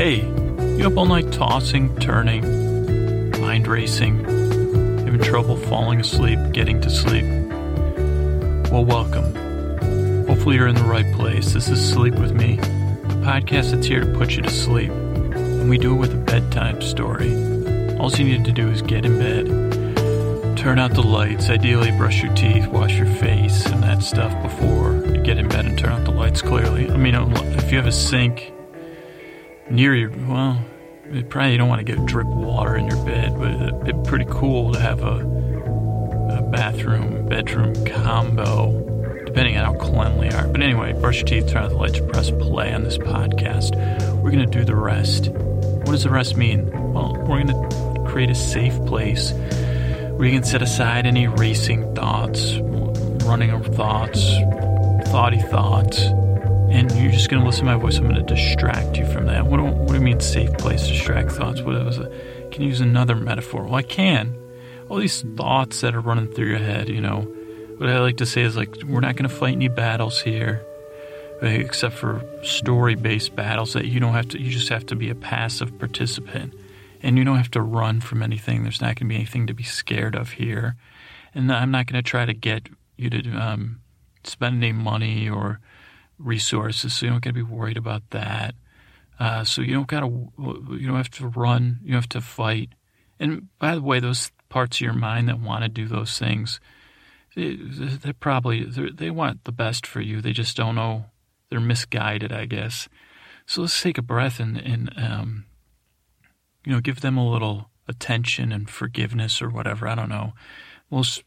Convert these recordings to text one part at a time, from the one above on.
Hey, you up all night tossing, turning, mind racing, having trouble falling asleep, getting to sleep? Well, welcome. Hopefully, you're in the right place. This is Sleep With Me, a podcast that's here to put you to sleep. And we do it with a bedtime story. All you need to do is get in bed, turn out the lights, ideally, brush your teeth, wash your face, and that stuff before you get in bed and turn out the lights clearly. I mean, if you have a sink, near your well you probably you don't want to get drip water in your bed but it'd be pretty cool to have a, a bathroom bedroom combo depending on how cleanly you are. But anyway brush your teeth turn on the lights press play on this podcast. We're going to do the rest. What does the rest mean? Well we're going to create a safe place where you can set aside any racing thoughts running thoughts thoughty thoughts and you're just going to listen to my voice. I'm going to distract you from that. What do, what do you mean, safe place distract thoughts? What was it? Can you use another metaphor? Well, I can. All these thoughts that are running through your head, you know. What I like to say is like, we're not going to fight any battles here, except for story-based battles that you don't have to. You just have to be a passive participant, and you don't have to run from anything. There's not going to be anything to be scared of here, and I'm not going to try to get you to um, spend any money or resources, so you don't got to be worried about that. Uh, so you don't got to, you don't have to run, you don't have to fight. And by the way, those parts of your mind that want to do those things, they, they're probably they want the best for you. They just don't know. They're misguided, I guess. So let's take a breath and, and um, you know, give them a little attention and forgiveness or whatever. I don't know. Most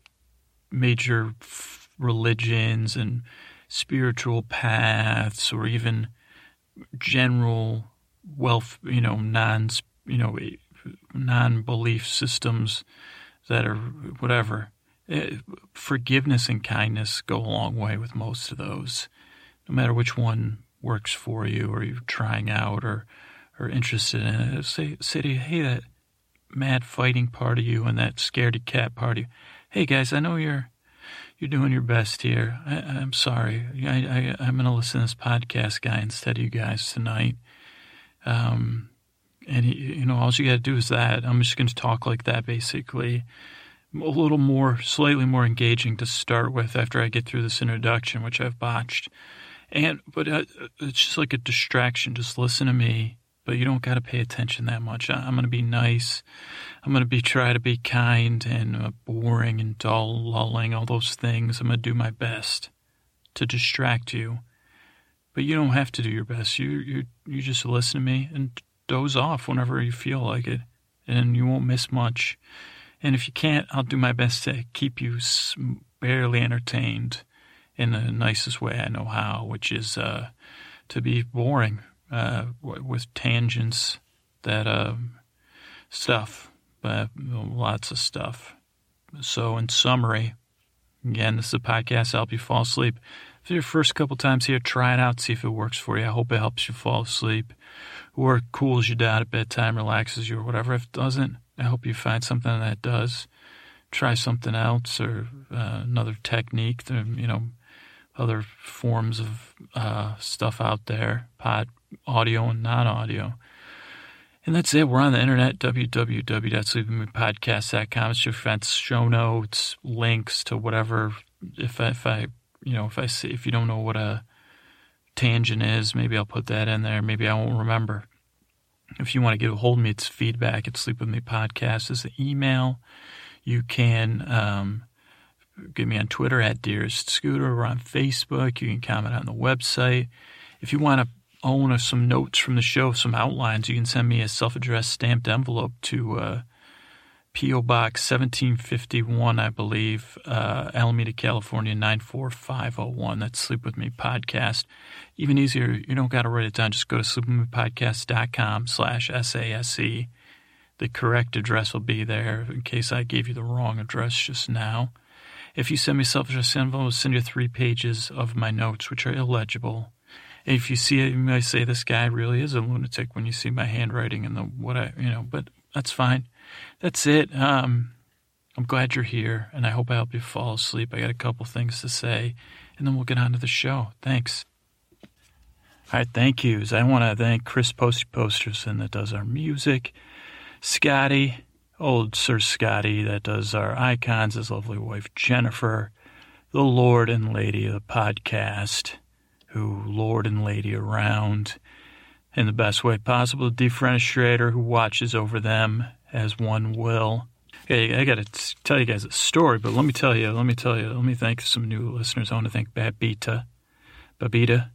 major religions and spiritual paths or even general wealth, you know, non, you know, non-belief systems that are whatever. Eh, forgiveness and kindness go a long way with most of those, no matter which one works for you or you're trying out or or interested in it. Say say to you, hey, that mad fighting part of you and that scaredy cat part of you. Hey guys, I know you're you're doing your best here. I, am sorry. I, I, am going to listen to this podcast guy instead of you guys tonight. Um, and, you know, all you got to do is that. I'm just going to talk like that, basically. A little more, slightly more engaging to start with after I get through this introduction, which I've botched. And, but uh, it's just like a distraction. Just listen to me but you don't got to pay attention that much. I'm going to be nice. I'm going to be try to be kind and uh, boring and dull, lulling, all those things. I'm going to do my best to distract you, but you don't have to do your best. You you you just listen to me and doze off whenever you feel like it, and you won't miss much. And if you can't, I'll do my best to keep you barely entertained in the nicest way I know how, which is uh, to be boring uh, with tangents that uh, stuff, uh, lots of stuff. So, in summary, again, this is a podcast to help you fall asleep. If your first couple times here, try it out, see if it works for you. I hope it helps you fall asleep or cools you down at bedtime, relaxes you, or whatever. If it doesn't, I hope you find something that does. Try something else or uh, another technique. you know, other forms of uh, stuff out there, pod audio and non-audio. And that's it. We're on the internet, www.sleepingpodcast.com. It's your find show notes, links to whatever. If I, if I, you know, if I see, if you don't know what a tangent is, maybe I'll put that in there. Maybe I won't remember. If you want to get a hold of me, it's feedback at Sleep With Me Podcast is the email. You can um, get me on Twitter at Dearest Scooter or on Facebook. You can comment on the website. If you want to own some notes from the show, some outlines, you can send me a self-addressed stamped envelope to uh, P.O. Box 1751, I believe, uh, Alameda, California 94501. That's Sleep With Me Podcast. Even easier, you don't got to write it down. Just go to sleepwithmepodcast.com slash S-A-S-E. The correct address will be there in case I gave you the wrong address just now. If you send me self-addressed envelope, I'll send you three pages of my notes, which are illegible if you see it, you might say this guy really is a lunatic when you see my handwriting and the what I, you know, but that's fine. That's it. Um, I'm glad you're here, and I hope I help you fall asleep. I got a couple things to say, and then we'll get on to the show. Thanks. All right, thank yous. I want to thank Chris Posty Posterson that does our music, Scotty, old Sir Scotty that does our icons, his lovely wife Jennifer, the Lord and Lady of the podcast, who Lord and Lady around in the best way possible, the defenestrator who watches over them as one will. Hey, I got to tell you guys a story, but let me tell you, let me tell you, let me thank some new listeners. I want to thank Babita, Babita,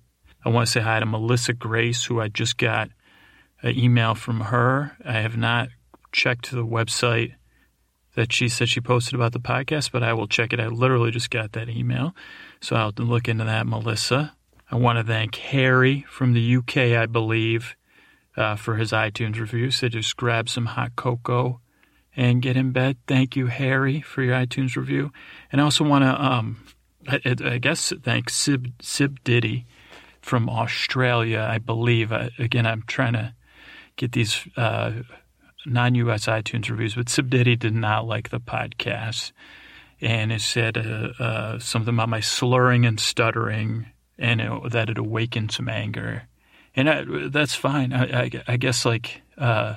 I want to say hi to Melissa Grace, who I just got an email from her. I have not checked the website that she said she posted about the podcast, but I will check it. I literally just got that email. So I'll look into that, Melissa. I want to thank Harry from the UK, I believe, uh, for his iTunes review. So just grab some hot cocoa and get in bed. Thank you, Harry, for your iTunes review. And I also want to, um, I, I, guess, thank Sib, Sib Diddy from Australia, I believe. Uh, again, I'm trying to get these uh, non US iTunes reviews, but Sib Diddy did not like the podcast. And it said uh, uh something about my slurring and stuttering and it, that it awakened some anger. And I, that's fine. I, I, I guess, like, uh,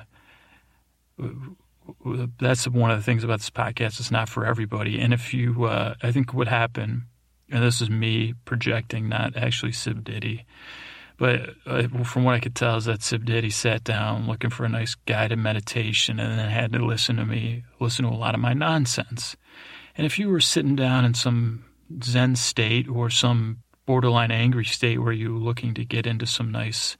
that's one of the things about this podcast. It's not for everybody. And if you, uh, I think what happened and this is me projecting, not actually Sib Diddy. But uh, from what I could tell, is that Sib Diddy sat down looking for a nice guided meditation and then had to listen to me, listen to a lot of my nonsense. And if you were sitting down in some Zen state or some borderline angry state where you were looking to get into some nice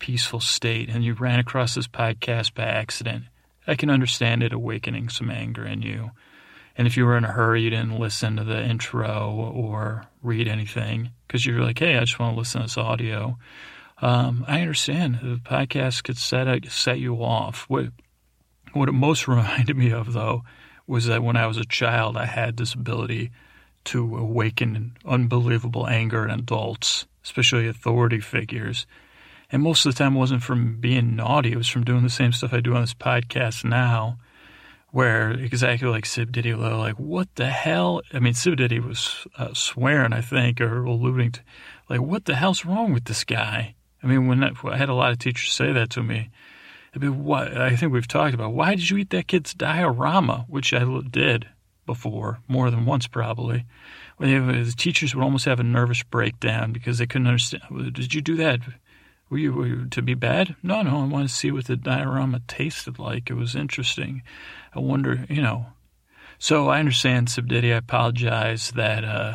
peaceful state and you ran across this podcast by accident, I can understand it awakening some anger in you. And if you were in a hurry, you didn't listen to the intro or read anything because you're like, hey, I just want to listen to this audio. Um, I understand the podcast could set set you off. What what it most reminded me of though was that when I was a child, I had this ability to awaken unbelievable anger in adults, especially authority figures. And most of the time, it wasn't from being naughty; it was from doing the same stuff I do on this podcast now where exactly like Sib Diddy, like what the hell? I mean, Sib Diddy was uh, swearing, I think, or alluding to, like, what the hell's wrong with this guy? I mean, when I had a lot of teachers say that to me, I mean, what I think we've talked about. Why did you eat that kid's diorama? Which I did before, more than once probably. The teachers would almost have a nervous breakdown because they couldn't understand. Did you do that? Were you, were you to be bad? No, no. I wanted to see what the diorama tasted like. It was interesting. I wonder, you know. So I understand, Sib Diddy. I apologize that, uh,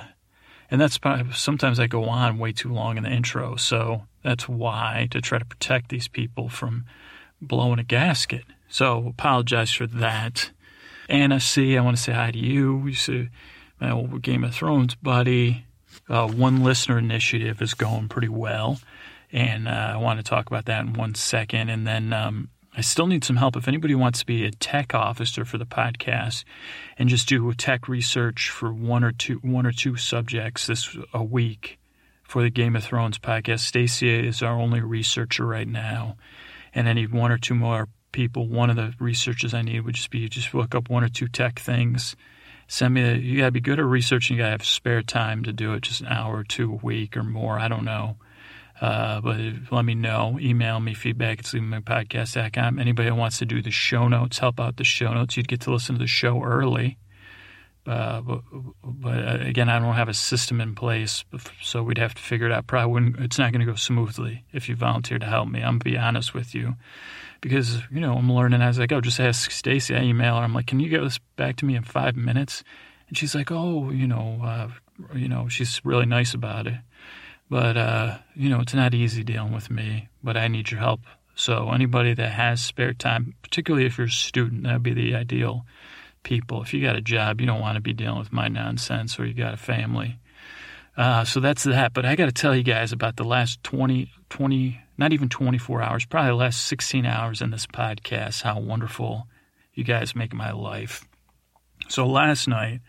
and that's sometimes I go on way too long in the intro. So that's why to try to protect these people from blowing a gasket. So apologize for that. Anna C, I want to say hi to you. We see my old Game of Thrones buddy. Uh, one listener initiative is going pretty well, and uh, I want to talk about that in one second. And then um, I still need some help. If anybody wants to be a tech officer for the podcast and just do tech research for one or two one or two subjects this a week for the Game of Thrones podcast, Stacia is our only researcher right now, and I need one or two more people. One of the researchers I need would just be just look up one or two tech things. Send me. A, you gotta be good at researching. You gotta have spare time to do it, just an hour or two a week or more. I don't know uh, but let me know. Email me feedback at sleepingpodcast.com. Anybody who wants to do the show notes, help out the show notes, you'd get to listen to the show early. Uh, but, but, uh, again, I don't have a system in place, so we'd have to figure it out. Probably it's not going to go smoothly if you volunteer to help me. I'm going to be honest with you because, you know, I'm learning as I go. Just ask Stacy. I email her. I'm like, can you get this back to me in five minutes? And she's like, oh, you know, uh, you know, she's really nice about it. But, uh, you know, it's not easy dealing with me, but I need your help. So, anybody that has spare time, particularly if you're a student, that'd be the ideal people. If you got a job, you don't want to be dealing with my nonsense or you got a family. Uh, so that's that. But I got to tell you guys about the last 20, 20, not even 24 hours, probably the last 16 hours in this podcast, how wonderful you guys make my life. So last night,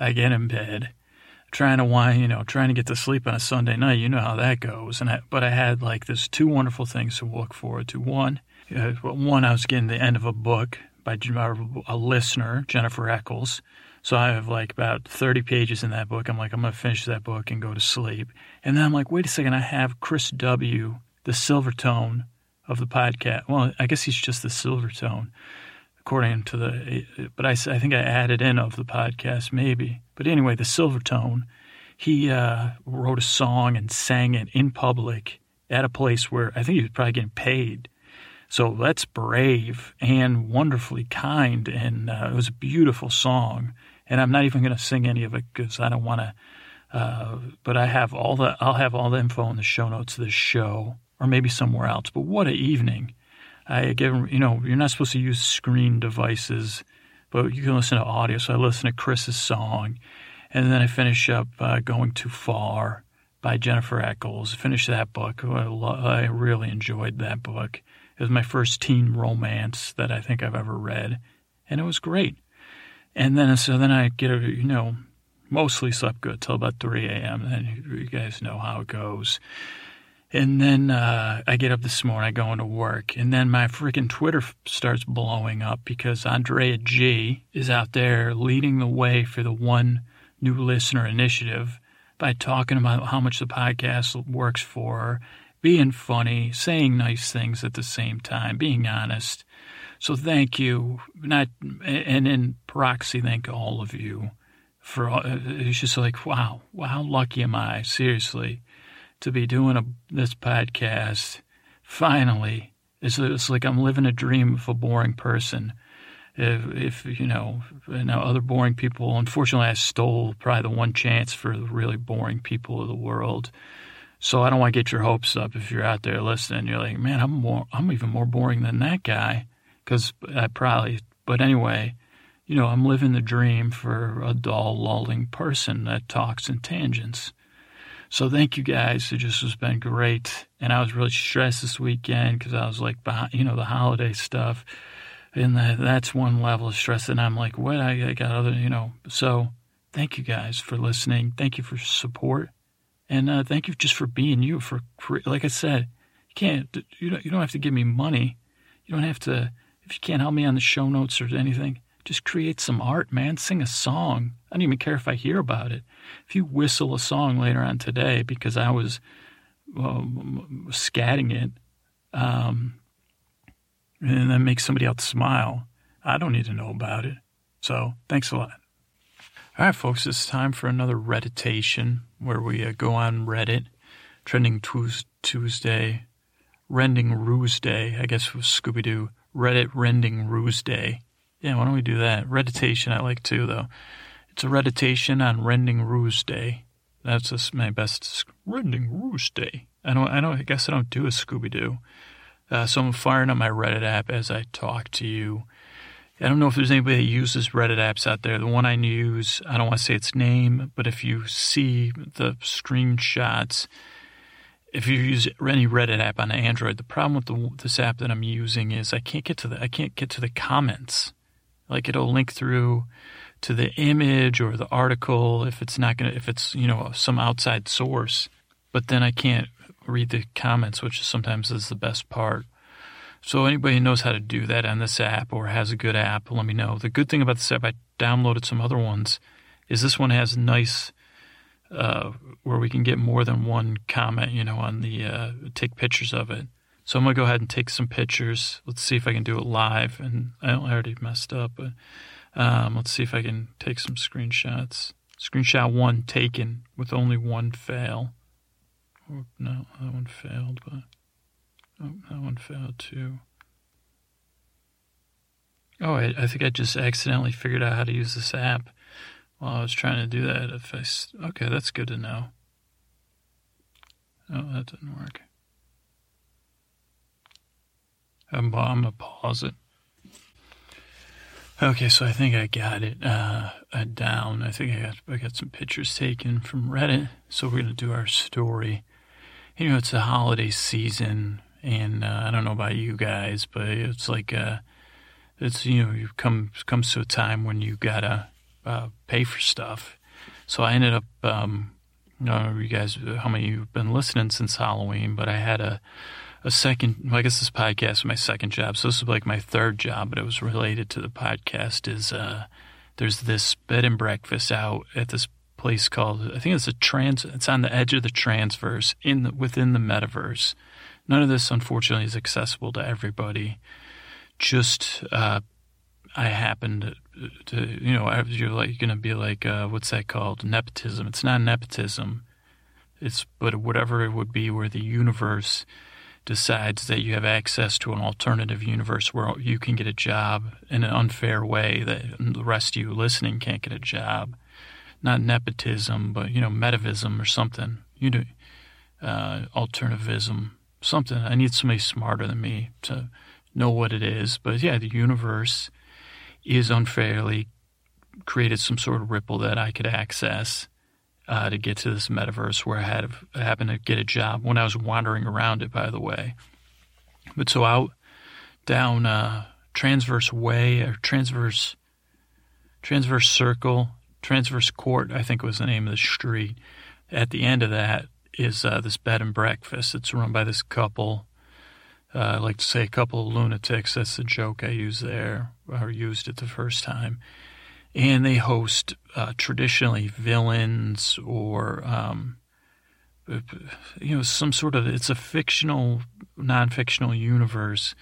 I get in bed trying to wind, you know, trying to get to sleep on a Sunday night. You know how that goes. And I, but I had like this two wonderful things to look forward to. One, uh, one I was getting the end of a book by a listener, Jennifer Eccles, So I have like about 30 pages in that book. I'm like, I'm going to finish that book and go to sleep. And then I'm like, wait a second, I have Chris W., the Silvertone of the podcast. Well, I guess he's just the Silvertone, according to the, but I, I think I added in of the podcast, maybe. But anyway, the Silvertone, he uh, wrote a song and sang it in public at a place where I think he was probably getting paid. So that's brave and wonderfully kind. And uh, it was a beautiful song and I'm not even going to sing any of it because I don't want to. Uh, but I have all the I'll have all the info in the show notes of this show, or maybe somewhere else. But what an evening! I give you know you're not supposed to use screen devices, but you can listen to audio. So I listen to Chris's song, and then I finish up uh, "Going Too Far" by Jennifer Eccles. Finish that book. I, I really enjoyed that book. It was my first teen romance that I think I've ever read, and it was great. And then so then I get you know mostly slept good till about 3 a.m. And you guys know how it goes. And then uh, I get up this morning, I go into work, and then my freaking Twitter starts blowing up because Andrea G is out there leading the way for the one new listener initiative by talking about how much the podcast works for her, being funny, saying nice things at the same time, being honest. So thank you, not and in proxy, thank all of you for. It's just like wow, wow, how lucky am I? Seriously, to be doing a, this podcast. Finally, it's, it's like I'm living a dream of a boring person. If, if you know, you know, other boring people. Unfortunately, I stole probably the one chance for the really boring people of the world. So I don't want to get your hopes up if you're out there listening. You're like, man, I'm more, I'm even more boring than that guy because I probably, but anyway, you know, I'm living the dream for a dull, lulling person that talks in tangents. So thank you guys. It just has been great. And I was really stressed this weekend because I was like, you know, the holiday stuff. And that's one level of stress. And I'm like, what? I, I got other, you know. So thank you guys for listening. Thank you for support. And uh, thank you just for being you. For, for like I said, you can't, you don't, you don't have to give me money. You don't have to if you can't help me on the show notes or anything, just create some art, man. Sing a song. I don't even care if I hear about it. If you whistle a song later on today because I was scatting it, um, and then make somebody else smile, I don't need to know about it. So thanks a lot. All right, folks, it's time for another Redditation where we uh, go on Reddit, trending Tuesday, rending Ruse Day, I guess was Scooby Doo Reddit rending ruse day. Yeah, why don't we do that? Redditation I like too, though. It's a redditation on rending ruse day. That's just my best rending ruse day. I don't. I don't. I guess I don't do a Scooby Doo. Uh, so I'm firing up my Reddit app as I talk to you. I don't know if there's anybody that uses Reddit apps out there. The one I use, I don't want to say its name, but if you see the screenshots, if you use any Reddit app on Android, the problem with the, this app that I'm using is I can't get to the I can't get to the comments. Like it'll link through to the image or the article if it's not gonna if it's you know some outside source, but then I can't read the comments, which sometimes is the best part. So anybody who knows how to do that on this app or has a good app, let me know. The good thing about this app, I downloaded some other ones, is this one has nice uh, where we can get more than one comment, you know, on the uh, take pictures of it. So I'm gonna go ahead and take some pictures. Let's see if I can do it live. And I already messed up, but um, let's see if I can take some screenshots. Screenshot one taken with only one fail. Oh, no, that one failed, but oh, that one failed too. Oh, I, I think I just accidentally figured out how to use this app while I was trying to do that. If I okay, that's good to know. Oh, that didn't work. I'm, I'm gonna pause it. Okay, so I think I got it uh, uh, down. I think I got I got some pictures taken from Reddit. So we're gonna do our story. You know, it's a holiday season, and uh, I don't know about you guys, but it's like uh, it's you know, you come comes to a time when you gotta uh, pay for stuff. So I ended up, um, I don't know you guys, how many of you have been listening since Halloween, but I had a, a second, well, I guess this podcast was my second job. So this is like my third job, but it was related to the podcast is, uh, there's this bed and breakfast out at this place called I think it's a trans. It's on the edge of the transverse in the, within the metaverse. None of this, unfortunately, is accessible to everybody. Just uh, I happened to, to, you know, you're like going to be like, uh, what's that called? Nepotism. It's not nepotism. It's but whatever it would be, where the universe decides that you have access to an alternative universe where you can get a job in an unfair way that the rest of you listening can't get a job. Not nepotism, but you know, metavism or something. You know, uh, alternativism, something. I need somebody smarter than me to know what it is. But yeah, the universe is unfairly created some sort of ripple that I could access uh, to get to this metaverse where I had happened to get a job when I was wandering around it. By the way, but so out down uh, Transverse Way or Transverse Transverse Circle, Transverse Court, I think was the name of the street. At the end of that is uh, this bed and breakfast. It's run by this couple. Uh, I like to say a couple of lunatics. That's the joke I use there, or used it the first time and they host uh, traditionally villains or um, you know some sort of it's a fictional non-fictional universe.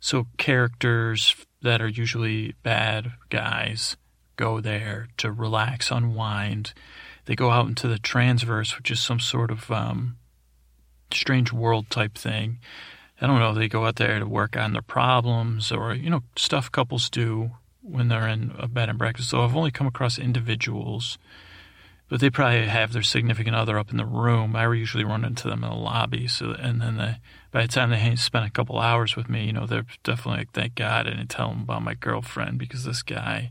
So characters that are usually bad guys go there to relax unwind. They go out into the transverse which is some sort of um, strange world type thing. I don't know they go out there to work on their problems or you know stuff couples do when they're in a bed and breakfast. So I've only come across individuals, but they probably have their significant other up in the room. I usually run into them in the lobby. So and then they, by the time they spend a couple hours with me, you know, they're definitely like, thank God I didn't tell them about my girlfriend because this guy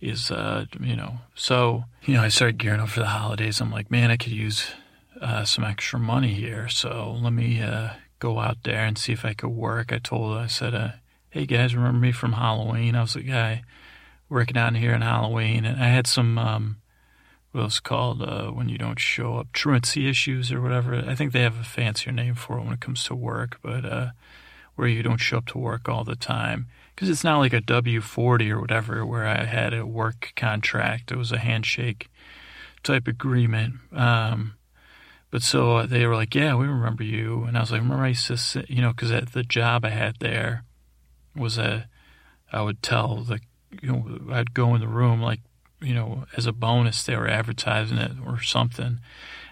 is, uh, you know, so you know, I started gearing up for the holidays. I'm like, man, I could use uh, some extra money here, so let me uh, go out there and see if I could work. I told, I said, uh, hey guys, remember me from Halloween? I was the guy working out here in Halloween, and I had some um, what was called uh, when you don't show up, truancy issues or whatever. I think they have a fancier name for it when it comes to work, but uh, where you don't show up to work all the time because it's not like a W forty or whatever where I had a work contract. It was a handshake type agreement. Um, but so they were like, "Yeah, we remember you," and I was like, "Remember I used to, you know, because at the job I had there." Was a I would tell the you know I'd go in the room like you know as a bonus they were advertising it or something,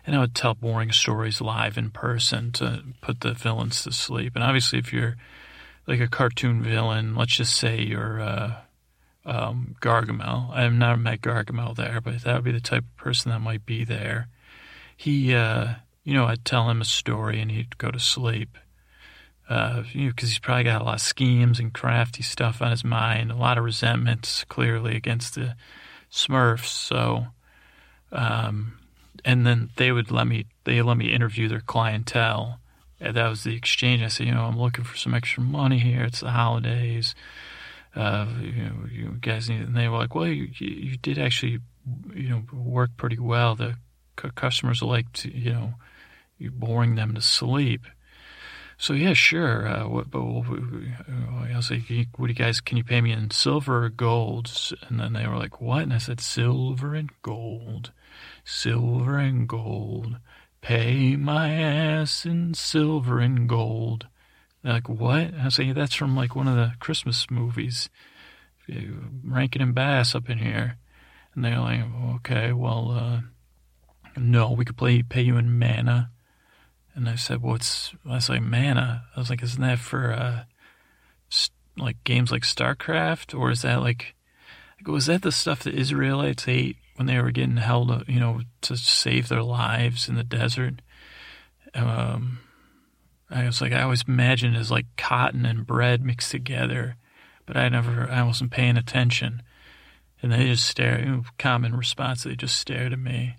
and I would tell boring stories live in person to put the villains to sleep. And obviously, if you're like a cartoon villain, let's just say you're uh, um, Gargamel. I have not met Gargamel there, but that would be the type of person that might be there. He, uh, you know, I'd tell him a story and he'd go to sleep uh, you know, because he's probably got a lot of schemes and crafty stuff on his mind, a lot of resentments clearly against the Smurfs. So, um, and then they would let me, they let me interview their clientele. And that was the exchange. I said, you know, I'm looking for some extra money here. It's the holidays. Uh, you know, you guys need, and they were like, well, you, you did actually, you know, work pretty well. The customers like you know, you boring them to sleep. So yeah, sure. Uh, what, but I was like, "What do you guys? Can you pay me in silver or gold?" And then they were like, "What?" And I said, "Silver and gold, silver and gold. Pay my ass in silver and gold." They're like, "What?" I was like, "That's from like one of the Christmas movies, Rankin and Bass up in here." And they're like, "Okay, well, uh, no, we could play, pay you in mana." And I said, "What's?" I was like, "Mana." I was like, "Isn't that for uh, like games like StarCraft, or is that like?" was that the stuff that Israelites ate when they were getting held, uh, you know, to save their lives in the desert? Um, I was like, I always imagined it as like cotton and bread mixed together, but I never, I wasn't paying attention. And they just stare. You know, common response, they just stared at me,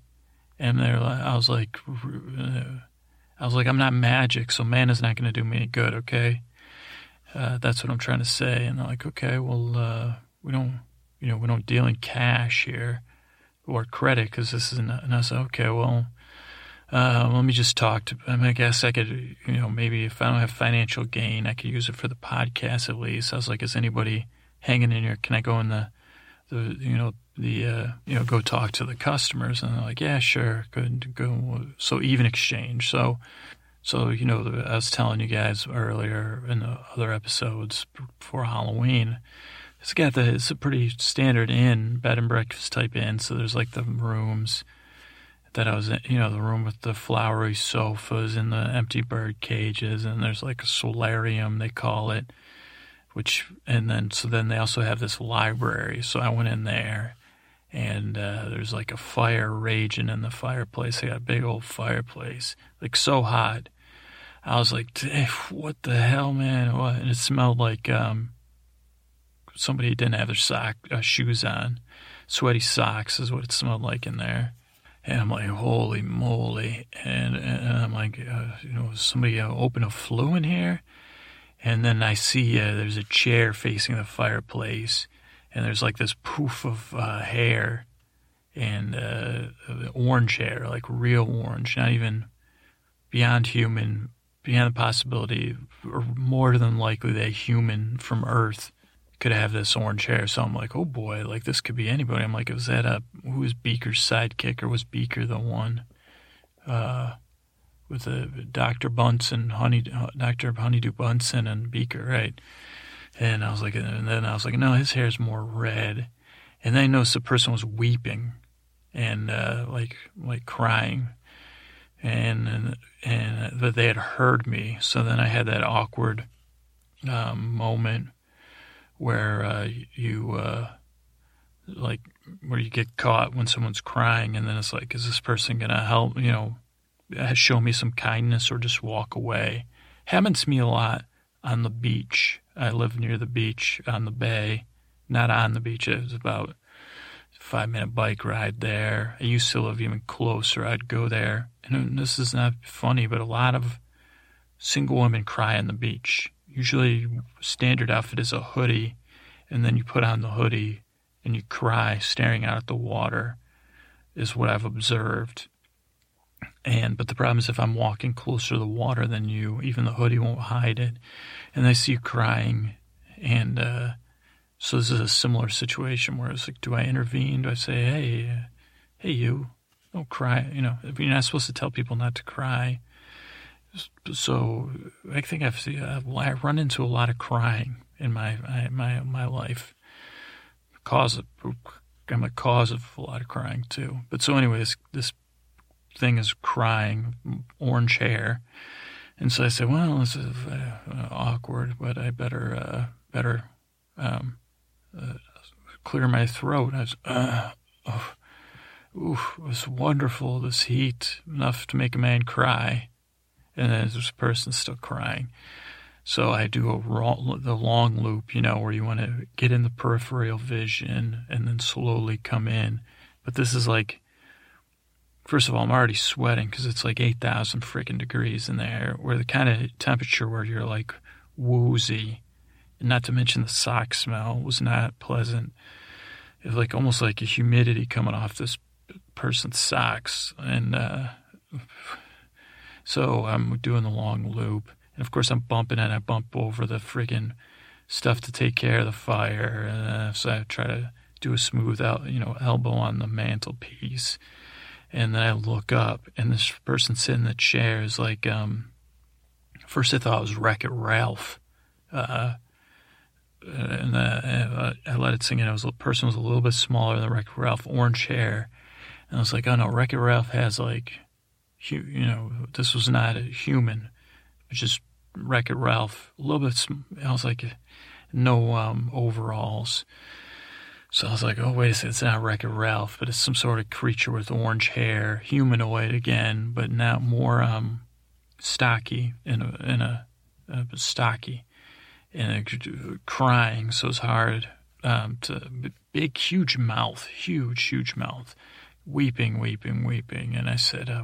and they're like, I was like. Uh, I was like, I'm not magic, so man is not going to do me any good, okay? Uh, that's what I'm trying to say. And they're like, okay, well, uh, we don't, you know, we don't deal in cash here or credit because this is, and I said, okay, well, uh, let me just talk to, I, mean, I guess I could, you know, maybe if I don't have financial gain, I could use it for the podcast at least. I was like, is anybody hanging in here? Can I go in the, the, you know, the uh, you know go talk to the customers and they're like yeah sure good go so even exchange. So so you know I was telling you guys earlier in the other episodes before Halloween it's got the it's a pretty standard inn bed and breakfast type inn. So there's like the rooms that I was in you know the room with the flowery sofas and the empty bird cages and there's like a solarium they call it which and then so then they also have this library. So I went in there and uh, there's like a fire raging in the fireplace. They got a big old fireplace, like so hot. I was like, "What the hell, man?" What? And it smelled like um, somebody didn't have their sock uh, shoes on. Sweaty socks is what it smelled like in there. And I'm like, "Holy moly!" And, and I'm like, uh, "You know, somebody uh, open a flue in here?" And then I see uh, there's a chair facing the fireplace and there's like this poof of uh, hair and uh, orange hair, like real orange, not even beyond human, beyond the possibility, or more than likely that human from Earth could have this orange hair. So I'm like, oh boy, like this could be anybody. I'm like, was that a who was Beaker's sidekick, or was Beaker the one uh, with the Doctor Bunsen, Honey, Doctor Honeydew Bunsen, and Beaker, right? And I was like, and then I was like, no, his hair is more red. And then I noticed the person was weeping and uh, like like crying, and and and that they had heard me. So then I had that awkward um, moment where uh, you uh, like where you get caught when someone's crying, and then it's like, is this person gonna help? You know, show me some kindness or just walk away? Happens to me a lot on the beach I live near the beach on the bay, not on the beach. It was about a five minute bike ride there. I used to live even closer. I'd go there. And this is not funny, but a lot of single women cry on the beach. Usually, standard outfit is a hoodie, and then you put on the hoodie and you cry staring out at the water, is what I've observed. And but the problem is if I'm walking closer to the water than you, even the hoodie won't hide it. And I see you crying, and uh, so this is a similar situation where it's like, do I intervene? Do I say, hey, uh, hey, you, don't cry? You know, you're not supposed to tell people not to cry. So I think I've uh, I run into a lot of crying in my my my life. Cause of, I'm a cause of a lot of crying too. But so anyways, this thing is crying, orange hair. And so I said, well, this is uh, awkward, but I better, uh, better um, uh, clear my throat. I was, uh, oh, oof, it was wonderful, this heat, enough to make a man cry. And then this person's still crying. So I do a the long loop, you know, where you want to get in the peripheral vision and then slowly come in. But this is like First of all, I'm already sweating because it's like 8,000 freaking degrees in there, where the kind of temperature where you're like woozy, and not to mention the sock smell was not pleasant. It was like almost like a humidity coming off this person's socks. And uh, so I'm doing the long loop. And of course, I'm bumping and I bump over the friggin' stuff to take care of the fire. Uh, so I try to do a smooth, out, you know, elbow on the mantelpiece and then I look up, and this person sitting in the chair is like, um, first I thought it was Wreck It Ralph. Uh, and uh, I let it sink in. It was the person was a little bit smaller than Wreck It Ralph, orange hair. And I was like, oh no, Wreck It Ralph has like, you know, this was not a human, just Wreck It Ralph. A little bit, I was like, no um, overalls. So I was like, oh, wait a second, it's not Wreck It Ralph, but it's some sort of creature with orange hair, humanoid again, but now more um, stocky in a, in a, stocky and crying. So it's hard um, to, big, huge mouth, huge, huge mouth, weeping, weeping, weeping. And I said, uh,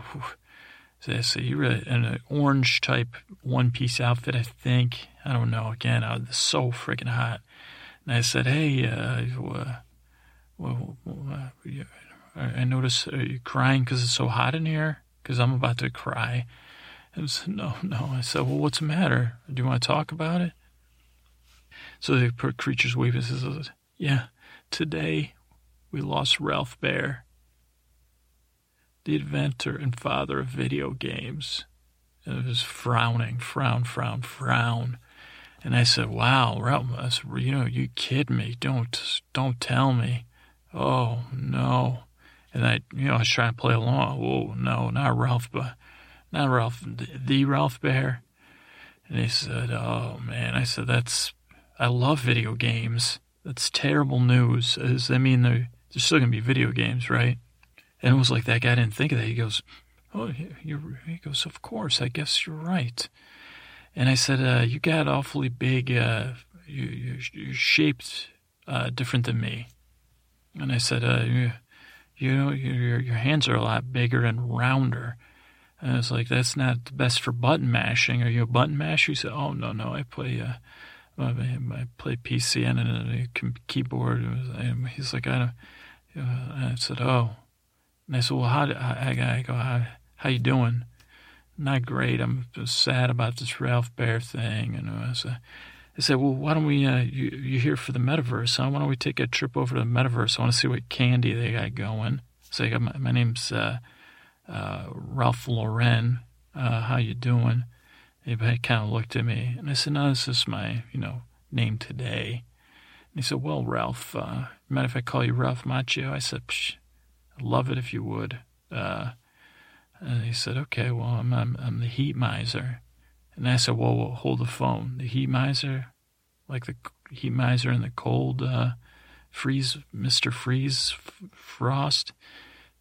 so I said, you really, in an orange type one piece outfit, I think. I don't know. Again, I was so freaking hot. And I said, "Hey, uh, well, uh, I notice are you crying because it's so hot in here? Because I'm about to cry." And said, "No, no." I said, "Well, what's the matter? Do you want to talk about it?" So the creature's weeping says, "Yeah, today we lost Ralph Baer, the inventor and father of video games. And it was frowning, frown, frown, frown. And I said, "Wow, Ralph, you know, you kid me? Don't, don't tell me." Oh no! And I, you know, I was trying to play along. Oh no, not Ralph, but not Ralph, the, Ralph Baer. And he said, "Oh man," I said, "That's, I love video games. That's terrible news. Does that mean there, there's still gonna be video games, right?" And it was like that guy didn't think of that. He goes, "Oh, he goes, of course. I guess you're right." And I said, uh, "You got awfully big. Uh, you, you're shaped uh, different than me." And I said, uh, "You, you know, your your hands are a lot bigger and rounder." And I was like, "That's not the best for button mashing. Are you a button masher?" He said, "Oh no, no. I play. Uh, I play PC and a keyboard." And he's like, "I don't." I said, "Oh." And I said, "Well, how?" Do, I, I go, "How how you doing?" Not great. I'm sad about this Ralph Baer thing. And I said, I said, well, why don't we, uh, you, you're here for the metaverse, huh? Why don't we take a trip over to the metaverse? I want to see what candy they got going. So I got, my, my, name's uh, uh, Ralph Lauren. Uh, how you doing? He kind of looked at me, and I said, no, this is my, you know, name today. And he said, well, Ralph, uh, mind if I call you Ralph Macchio? I said, I'd love it if you would. Uh, and he said, okay, well, I'm, I'm, I'm the heat miser. And I said, well, we'll hold the phone. The heat miser, like the heat miser in the cold uh, freeze, Mr. Freeze Frost.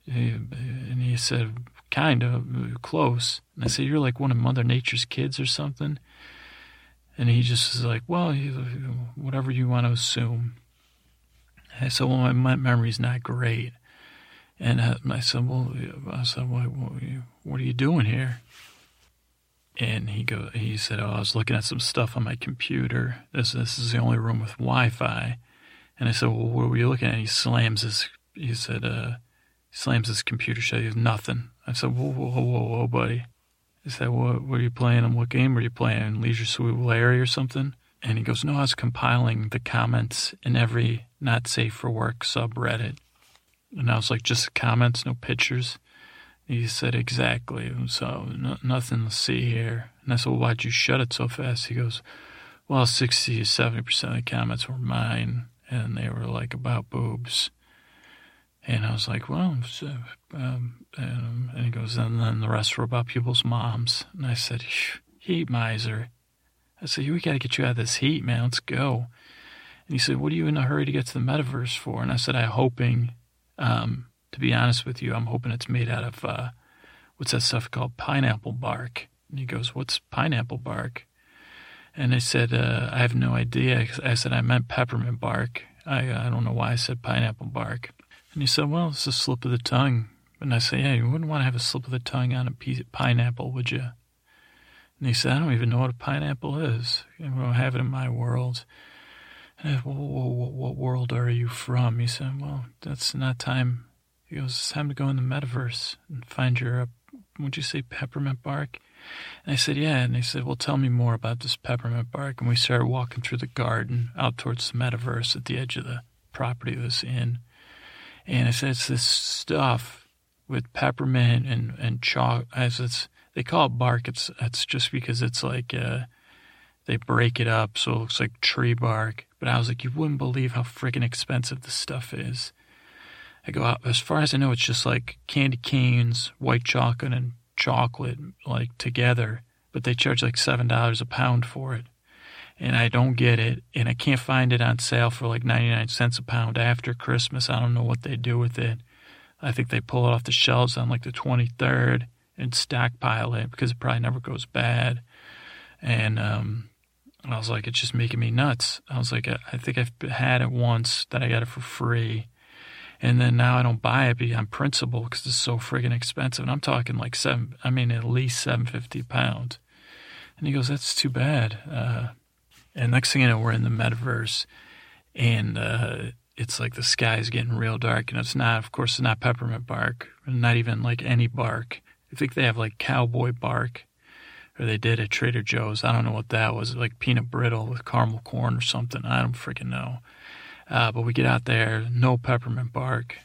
And he said, kind of close. And I said, you're like one of Mother Nature's kids or something. And he just was like, well, whatever you want to assume. I said, well, my memory's not great. And I said, well, I said, what, what, are you doing here? And he go, he said, oh, I was looking at some stuff on my computer. This, this is the only room with Wi-Fi. And I said, well, what were you looking at? He slams his, he said, uh, slams his computer shut. He has nothing. I said, whoa, whoa, whoa, whoa, buddy. I said, what, what are you playing? And what game were you playing? Leisure Suit Larry or something? And he goes, no, I was compiling the comments in every not safe for work subreddit. And I was like, just comments, no pictures. He said, exactly. So no, nothing to see here. And I said, well, why'd you shut it so fast? He goes, well, 60 to 70% of the comments were mine, and they were like about boobs. And I was like, well, um, and, and he goes, and then the rest were about people's moms. And I said, heat miser. I said, we got to get you out of this heat, man. Let's go. And he said, what are you in a hurry to get to the metaverse for? And I said, I'm hoping um, to be honest with you, I'm hoping it's made out of uh, what's that stuff called pineapple bark. And he goes, "What's pineapple bark?" And I said, uh, "I have no idea." I said, "I meant peppermint bark." I I don't know why I said pineapple bark. And he said, "Well, it's a slip of the tongue." And I said, "Yeah, you wouldn't want to have a slip of the tongue on a piece of pineapple, would you?" And he said, "I don't even know what a pineapple is. I don't have it in my world." And I said, well, what world are you from? He said, well, that's not time. He goes, it's time to go in the metaverse and find your, uh, would you say peppermint bark? And I said, yeah. And he said, well, tell me more about this peppermint bark. And we started walking through the garden out towards the metaverse at the edge of the property of this inn. And I said, it's this stuff with peppermint and, and chalk. As it's, they call it bark. It's, it's just because it's like, uh, they break it up so it looks like tree bark. But I was like, you wouldn't believe how freaking expensive this stuff is. I go, out, as far as I know, it's just like candy canes, white chocolate, and chocolate like together. But they charge like seven dollars a pound for it, and I don't get it. And I can't find it on sale for like ninety nine cents a pound after Christmas. I don't know what they do with it. I think they pull it off the shelves on like the twenty third and stockpile it because it probably never goes bad. And um, I was like, it's just making me nuts. I was like, I think I've had it once that I got it for free. And then now I don't buy it on principle because it's so friggin' expensive. And I'm talking like seven, I mean, at least 750 a pound. And he goes, that's too bad. Uh, and next thing you know, we're in the metaverse and, uh, it's like the sky is getting real dark and it's not, of course, it's not peppermint bark, not even like any bark. I think they have like cowboy bark or they did at Trader Joe's. I don't know what that was, like peanut brittle with caramel corn or something. I don't freaking know. Uh, but we get out there, no peppermint bark.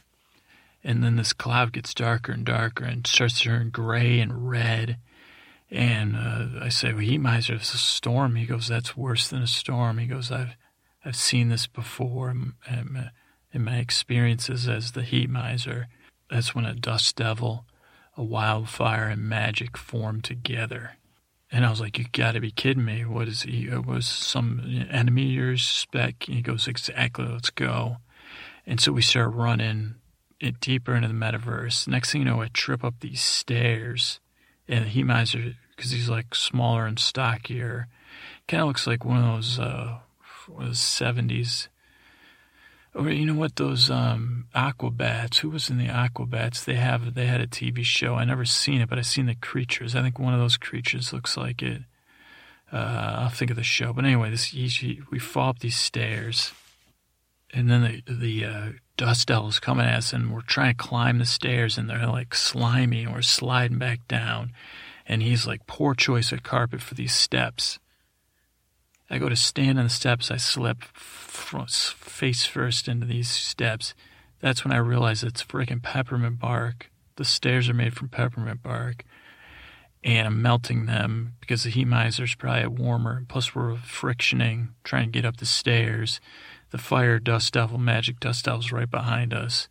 And then this cloud gets darker and darker and starts to turn gray and red. And uh, I say, well, heat miser, it's a storm. He goes, that's worse than a storm. He goes, I've, I've seen this before in, in my experiences as the heat miser. That's when a dust devil, a wildfire, and magic form together. And I was like, "You got to be kidding me! What is he? Uh, was some enemy yours spec?" And he goes, "Exactly. Let's go." And so we start running it deeper into the metaverse. Next thing you know, I trip up these stairs, and he miser because he's like smaller and stockier, kind of looks like one of those uh, seventies or you know what? Those um, Aquabats. Who was in the Aquabats? They have they had a TV show. I never seen it, but I seen the creatures. I think one of those creatures looks like it. Uh, I'll think of the show. But anyway, this we fall up these stairs, and then the the uh, dust devils coming at us, and we're trying to climb the stairs, and they're like slimy, and we're sliding back down. And he's like, poor choice of carpet for these steps. I go to stand on the steps, I slip face first into these steps. That's when I realize it's freaking peppermint bark. The stairs are made from peppermint bark. And I'm melting them because the heat miser's probably warmer. Plus, we're frictioning, trying to get up the stairs. The fire dust devil, magic dust devil's right behind us.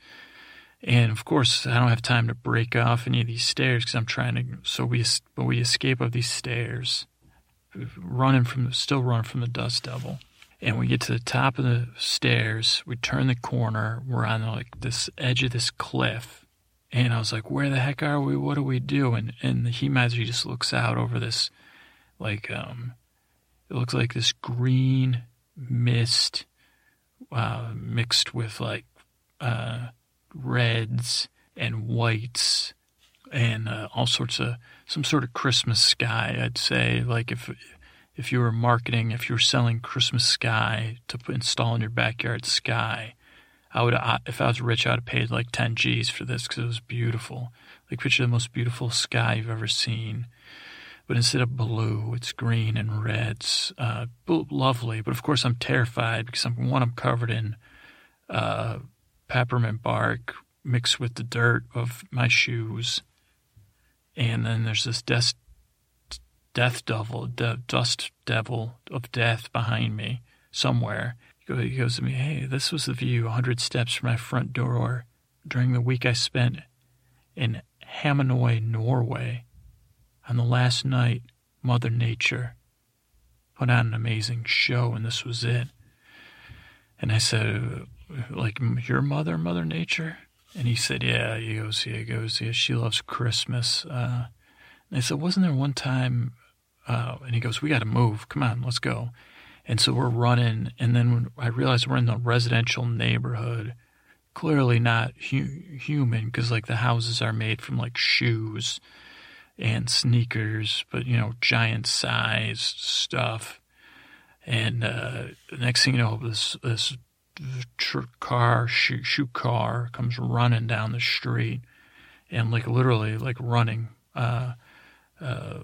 And of course, I don't have time to break off any of these stairs because I'm trying to. So we, but we escape up these stairs running from still running from the dust devil. And we get to the top of the stairs. We turn the corner. We're on like this edge of this cliff. And I was like, "Where the heck are we? What do we do?" And and the miser just looks out over this, like um, it looks like this green mist, uh, mixed with like uh, reds and whites and uh, all sorts of some sort of Christmas sky. I'd say like if if you were marketing, if you were selling Christmas sky to install in your backyard sky, I would if I was rich, I'd have paid like ten G's for this because it was beautiful. Like picture the most beautiful sky you've ever seen. But instead of blue, it's green and reds. Uh, lovely, but of course I'm terrified because I'm one. I'm covered in uh, peppermint bark mixed with the dirt of my shoes and then there's this death, death devil, de- dust devil of death behind me somewhere. He goes to me, hey, this was the view 100 steps from my front door during the week I spent in Hamnøy, Norway. On the last night, Mother Nature put on an amazing show, and this was it. And I said, like, your mother, Mother Nature? And he said, Yeah. He goes, Yeah. He goes, Yeah. She loves Christmas. Uh, and I said, Wasn't there one time? Uh, and he goes, We got to move. Come on, let's go. And so we're running. And then I realized we're in the residential neighborhood. Clearly not hu- human because, like, the houses are made from, like, shoes and sneakers, but, you know, giant size stuff. And uh, the next thing you know, this, this tr- car, shoe, shoe car comes running down the street and like literally like running. Uh, uh,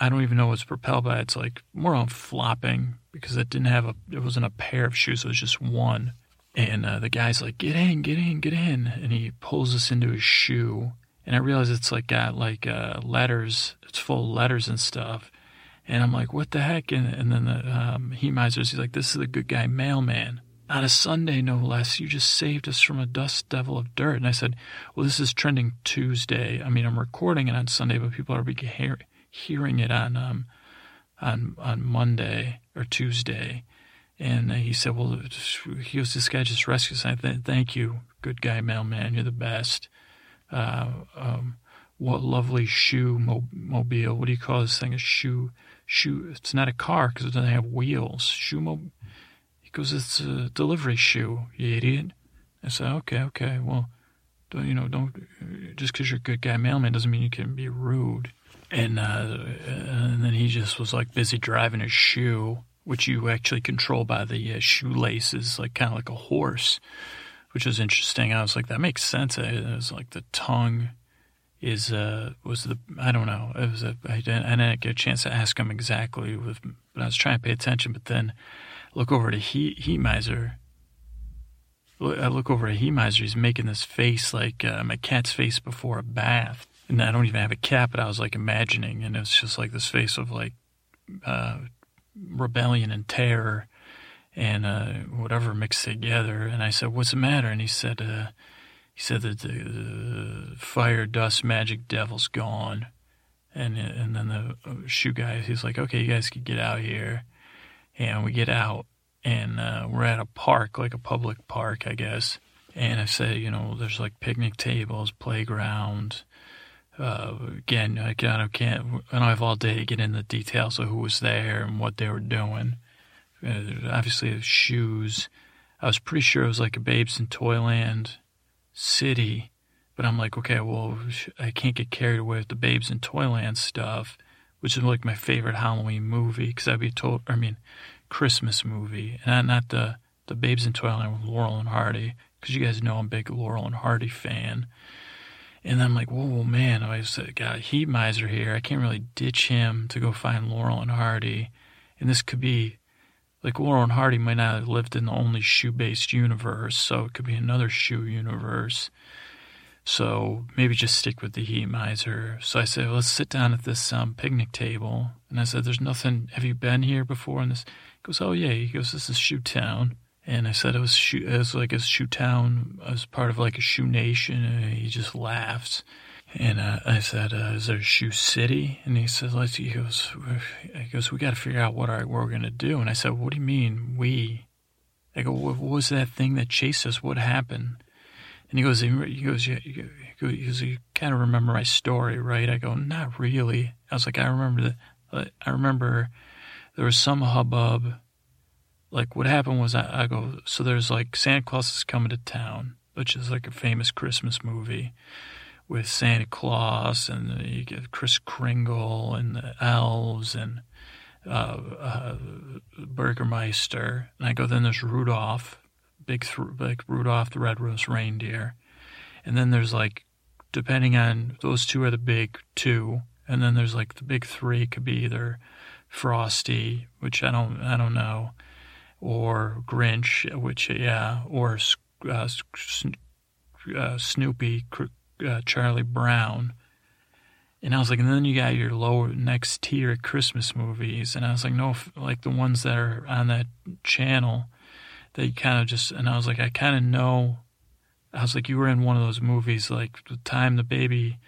I don't even know what's propelled by. It's like more on flopping because it didn't have a, it wasn't a pair of shoes. It was just one. And uh, the guy's like, get in, get in, get in. And he pulls us into his shoe. And I realize it's like got like uh, letters. It's full of letters and stuff. And I'm like, what the heck? And, and then the um, he misers, he's like, this is the good guy mailman. On a Sunday, no less, you just saved us from a dust devil of dirt. And I said, well, this is trending Tuesday. I mean, I'm recording it on Sunday, but people are hear, hearing it on um, on on Monday or Tuesday. And he said, well, he was this guy just rescued us. I said, thank you, good guy mailman. You're the best. Uh, um, what lovely shoe mo- mobile. What do you call this thing? A shoe shoe. It's not a car because it doesn't have wheels. Shoe mo. He goes, it's a delivery shoe. You idiot. I said, okay, okay. Well, don't you know? Don't just because you're a good guy mailman doesn't mean you can be rude. And uh, and then he just was like busy driving his shoe, which you actually control by the uh, shoelaces, like kind of like a horse, which was interesting. I was like, that makes sense. It was like the tongue is uh was the I don't know it was a I didn't, I didn't get a chance to ask him exactly with but I was trying to pay attention but then look over to Heat, heat Miser. I look over at Heat Miser. He's making this face like uh, my cat's face before a bath. And I don't even have a cat, but I was like imagining. And it's just like this face of like uh, rebellion and terror and uh, whatever mixed together. And I said, "What's the matter?" And he said, uh, "He said that the fire, dust, magic devil's gone." And and then the uh, shoe guy, he's like, "Okay, you guys can get out here." And we get out, and uh, we're at a park, like a public park, I guess. And I said, you know, there's like picnic tables, playground. Uh, again, I can't, I can't, I don't have all day to get into the details of who was there and what they were doing. Uh, obviously, shoes. I was pretty sure it was like a Babes in Toyland city, but I'm like, okay, well, I can't get carried away with the Babes in Toyland stuff, which is like my favorite Halloween movie because I'd be told, I mean, Christmas movie, and not the the Babes in Toyland with Laurel and Hardy, because you guys know I'm a big Laurel and Hardy fan. And I'm like, whoa, man, I uh, got a heat miser here. I can't really ditch him to go find Laurel and Hardy. And this could be like and Hardy might not have lived in the only shoe based universe, so it could be another shoe universe. So maybe just stick with the heat miser. So I said, let's sit down at this um, picnic table. And I said, there's nothing, have you been here before? And this he goes, oh, yeah. He goes, this is Shoe Town. And I said it was, shoe, it was like a Shoe Town, as part of like a Shoe Nation. And he just laughs. And uh, I said, uh, "Is there shoe city?" And he says, "Let's." He goes, "He goes, we got to figure out what, our, what we're gonna do." And I said, "What do you mean we?" I go, "What was that thing that chased us? What happened?" And he goes, "He goes, yeah, he goes, you kind of remember my story, right?" I go, "Not really." I was like, "I remember that. I remember there was some hubbub. Like what happened was, I, I go, so there's like Santa Claus is coming to town, which is like a famous Christmas movie." With Santa Claus and you get Kris Kringle and the elves and uh, uh, Burgermeister. And I go, then there's Rudolph, big, th- big Rudolph the Red-Nosed Reindeer. And then there's like, depending on, those two are the big two. And then there's like the big three could be either Frosty, which I don't, I don't know, or Grinch, which, yeah, or uh, uh, Snoopy, uh, Charlie Brown. And I was like, and then you got your lower next tier Christmas movies. And I was like, no, like the ones that are on that channel that you kind of just, and I was like, I kind of know. I was like, you were in one of those movies, like the time the baby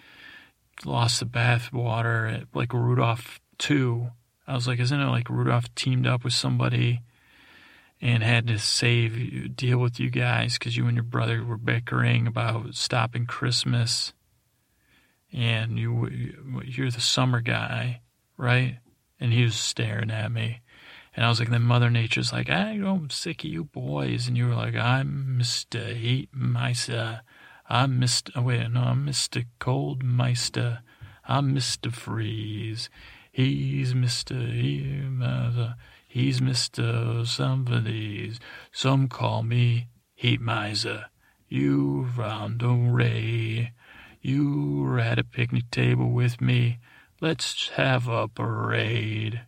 lost the bath water, like Rudolph 2. I was like, isn't it like Rudolph teamed up with somebody and had to save, deal with you guys because you and your brother were bickering about stopping Christmas. And you, you're the summer guy, right? And he was staring at me. And I was like, then Mother Nature's like, I am sick of you boys. And you were like, I'm Mr. Heat Meister. I'm Mr. Oh, wait, no, I'm Mr. Cold Meister. I'm Mr. Freeze. He's Mr. He, uh, He's Mr. Somebody's. Some call me Heat Miser. You Rondo Ray. You were at a picnic table with me. Let's have a parade.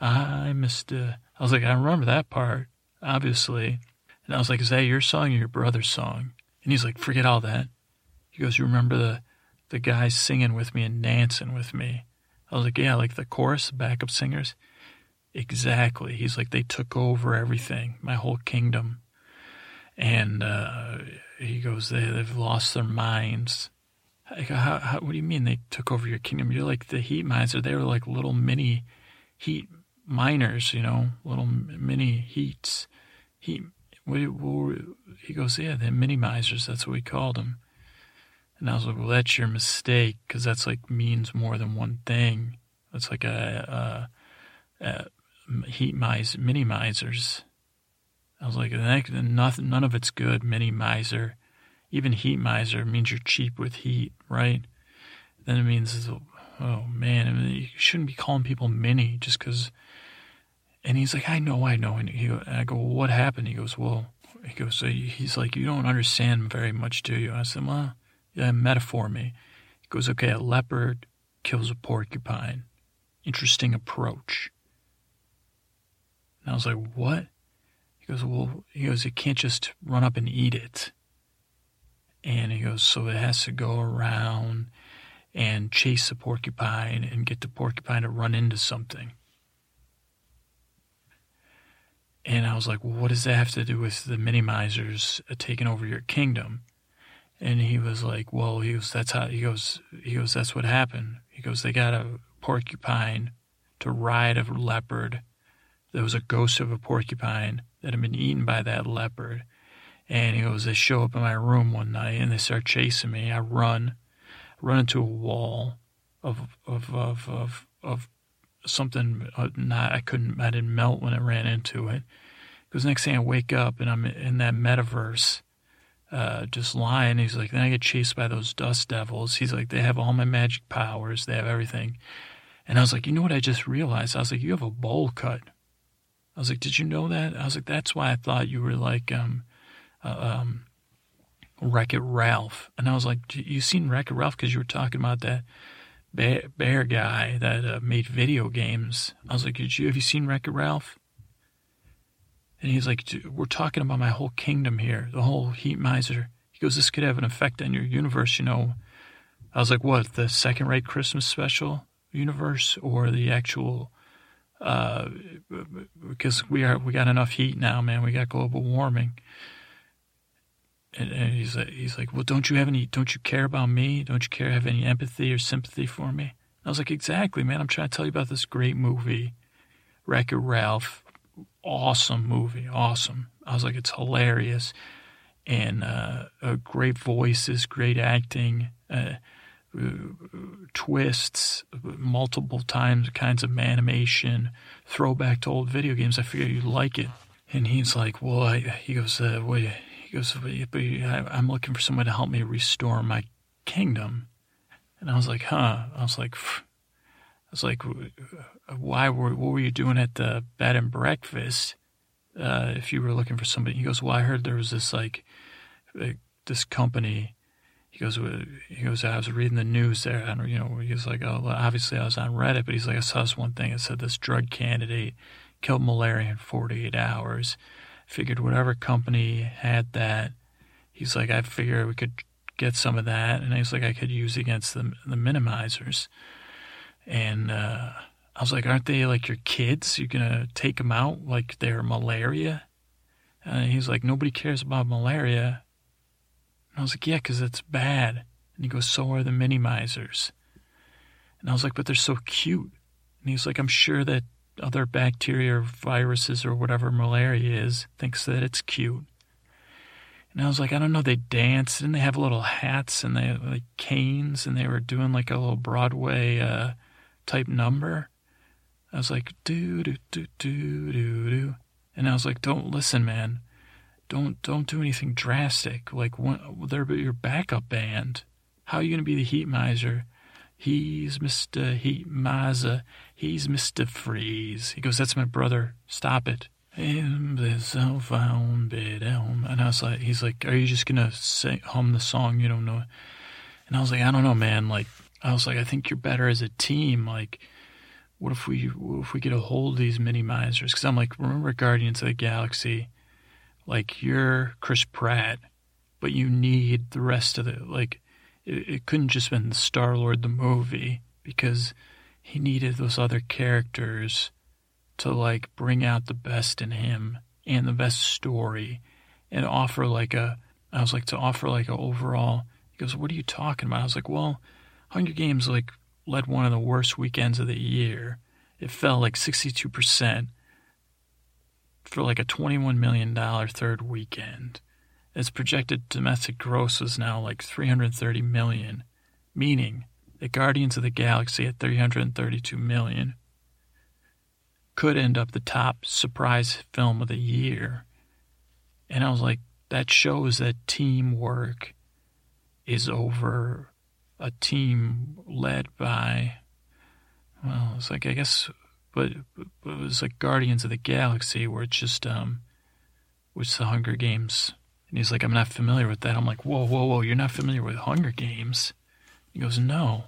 I, Mr. I was like, I remember that part, obviously. And I was like, Is that your song or your brother's song? And he's like, Forget all that. He goes, You remember the, the guys singing with me and dancing with me? I was like, Yeah, like the chorus, the backup singers. Exactly. He's like, they took over everything, my whole kingdom. And uh, he goes, they, they've lost their minds. How, how, what do you mean they took over your kingdom? You're like the heat miser. They were like little mini heat miners, you know, little mini heats. Heat. What, he goes, yeah, they're mini misers. That's what we called them. And I was like, well, that's your mistake because that's like means more than one thing. It's like a, a, a heat mice, mini misers. I was like, nothing, none of it's good, mini miser. Even heat miser means you're cheap with heat, right? Then it means, oh, oh man, I mean, you shouldn't be calling people mini just because. And he's like, I know, I know. And, he, and I go, well, what happened? He goes, well, he goes, so he's like, you don't understand very much, do you? I said, well, yeah, metaphor me. He goes, okay, a leopard kills a porcupine. Interesting approach. And I was like, what? He goes, well, he goes, you can't just run up and eat it. And he goes, so it has to go around and chase the porcupine and get the porcupine to run into something. And I was like, well, what does that have to do with the mini misers uh, taking over your kingdom? And he was like, well, he goes, that's how, he goes, he goes, that's what happened. He goes, they got a porcupine to ride a leopard. There was a ghost of a porcupine that had been eaten by that leopard. And he goes, they show up in my room one night and they start chasing me. I run, run into a wall of, of, of, of, of something uh, not, I couldn't, I didn't melt when I ran into it. Because next thing I wake up and I'm in that metaverse, uh, just lying. He's like, then I get chased by those dust devils. He's like, they have all my magic powers. They have everything. And I was like, you know what I just realized? I was like, you have a bowl cut. I was like, did you know that? I was like, that's why I thought you were like, um, uh, um, Wreck It Ralph. And I was like, you seen Wreck It Ralph? Because you were talking about that bear, bear guy that uh, made video games. I was like, did you, have you seen Wreck It Ralph? And he's like, we're talking about my whole kingdom here, the whole heat miser. He goes, this could have an effect on your universe, you know. I was like, what, the second rate Christmas special universe or the actual uh, because we are we got enough heat now, man. We got global warming. And, and he's like, he's like, well, don't you have any? Don't you care about me? Don't you care have any empathy or sympathy for me? I was like, exactly, man. I'm trying to tell you about this great movie, Wreck It Ralph. Awesome movie, awesome. I was like, it's hilarious, and uh, great voices, great acting. Uh, twists, multiple times kinds of animation, throwback to old video games. I figure you'd like it. And he's like, well, I, he goes, uh, wait, he goes, I'm looking for someone to help me restore my kingdom. And I was like, huh? I was like, I was like, why were, what were you doing at the bed and breakfast? Uh, if you were looking for somebody, he goes, well, I heard there was this like, this company he goes, he goes, I was reading the news there, and you know, he's like, oh, obviously I was on Reddit, but he's like, I saw this one thing that said this drug candidate killed malaria in 48 hours. Figured whatever company had that, he's like, I figured we could get some of that, and he's like, I could use against the the mini misers. And uh, I was like, aren't they like your kids? You're gonna take them out like they're malaria? And he's like, nobody cares about malaria. And I was like, yeah, because it's bad. And he goes, so are the mini misers. And I was like, but they're so cute. And he's like, I'm sure that other bacteria or viruses or whatever malaria is thinks that it's cute. And I was like, I don't know. They danced and they have little hats and they like canes and they were doing like a little Broadway uh, type number. I was like, do do do do do do, and I was like, don't listen, man don't don't do anything drastic. Like they're your backup band. How are you going to be the heat miser? He's Mr. Heat Miser. He's Mr. Freeze. He goes, That's my brother. Stop it. And I was like, He's like, Are you just to sing, hum the song you don't know? And I was like, I don't know, man. Like, I was like, I think you're better as a team. Like, what if we what if we get a hold of these mini misers? Because I'm like, remember Guardians of the Galaxy? Like you're Chris Pratt, but you need the rest of the like. It, it couldn't just been Star Lord the movie because he needed those other characters to like bring out the best in him and the best story and offer like a I was like to offer like a overall he goes, What are you talking about? I was like, Well, Hunger Games like led one of the worst weekends of the year. It fell like sixty two percent for like a $21 million third weekend. Its projected domestic gross is now like 330 million, meaning that Guardians of the Galaxy at 332 million could end up the top surprise film of the year. And I was like, that shows that teamwork is over a team led by, well, it's like, I guess but, it was like Guardians of the Galaxy, where it's just um, which the Hunger Games. And he's like, I'm not familiar with that. I'm like, whoa, whoa, whoa, you're not familiar with Hunger Games? He goes, no.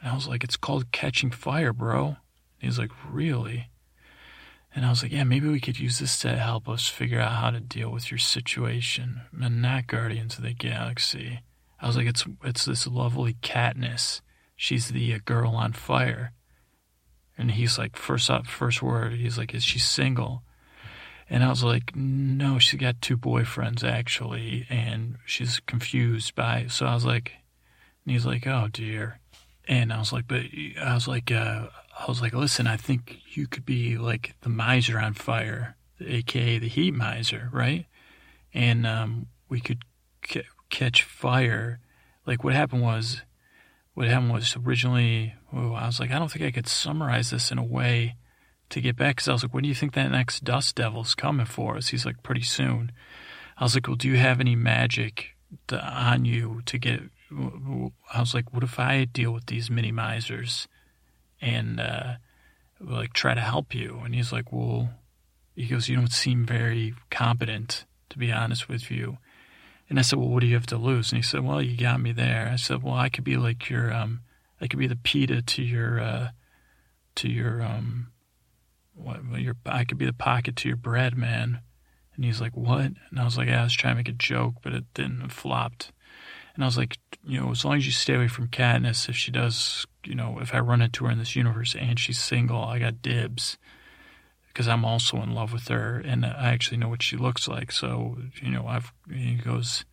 And I was like, it's called Catching Fire, bro. And he's like, really? And I was like, yeah, maybe we could use this to help us figure out how to deal with your situation. And not Guardians of the Galaxy. I was like, it's it's this lovely Katniss. She's the uh, girl on fire. And he's like, first up, first word, he's like, is she single? And I was like, no, she's got two boyfriends actually, and she's confused by. So I was like, and he's like, oh dear. And I was like, but I was like, uh, I was like, listen, I think you could be like the miser on fire, aka the heat miser, right? And um, we could c- catch fire. Like what happened was, what happened was originally, oh, I was like, I don't think I could summarize this in a way to get back because I was like, when do you think that next dust devil's coming for us? He's like, pretty soon. I was like, well, do you have any magic to, on you to get? I was like, what if I deal with these mini misers and uh, like try to help you? And he's like, well, he goes, you don't seem very competent, to be honest with you. And I said, well, what do you have to lose? And he said, well, you got me there. I said, well, I could be like your, um, I could be the pita to your, uh, to your, um, what, your, I could be the pocket to your bread, man. And he's like, what? And I was like, yeah, I was trying to make a joke, but it didn't, it flopped. And I was like, you know, as long as you stay away from Katniss, if she does, you know, if I run into her in this universe and she's single, I got dibs because I'm also in love with her and I actually know what she looks like. So, you know, I've, he goes,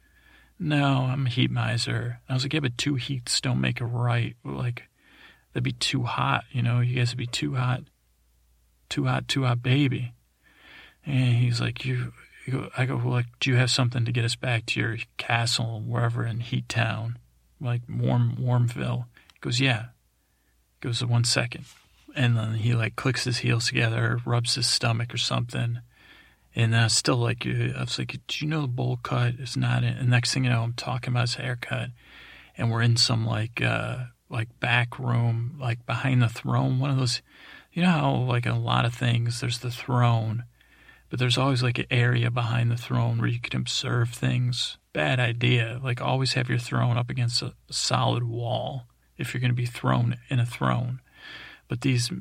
no, I'm a heat miser. I was like, yeah, but two heats don't make a right. Like, that'd be too hot, you know, you guys would be too hot too hot, too hot baby. And he's like, you, you I go, well, like, do you have something to get us back to your castle, wherever in Heat Town, like warm, Warmville? He goes, yeah. He goes, one second. And then he like clicks his heels together, rubs his stomach or something. And I still like, I was like, do you know the bowl cut is not in? And next thing you know, I'm talking about his haircut. And we're in some like, uh, like back room, like behind the throne, one of those you know how like a lot of things there's the throne but there's always like an area behind the throne where you can observe things bad idea like always have your throne up against a solid wall if you're going to be thrown in a throne but these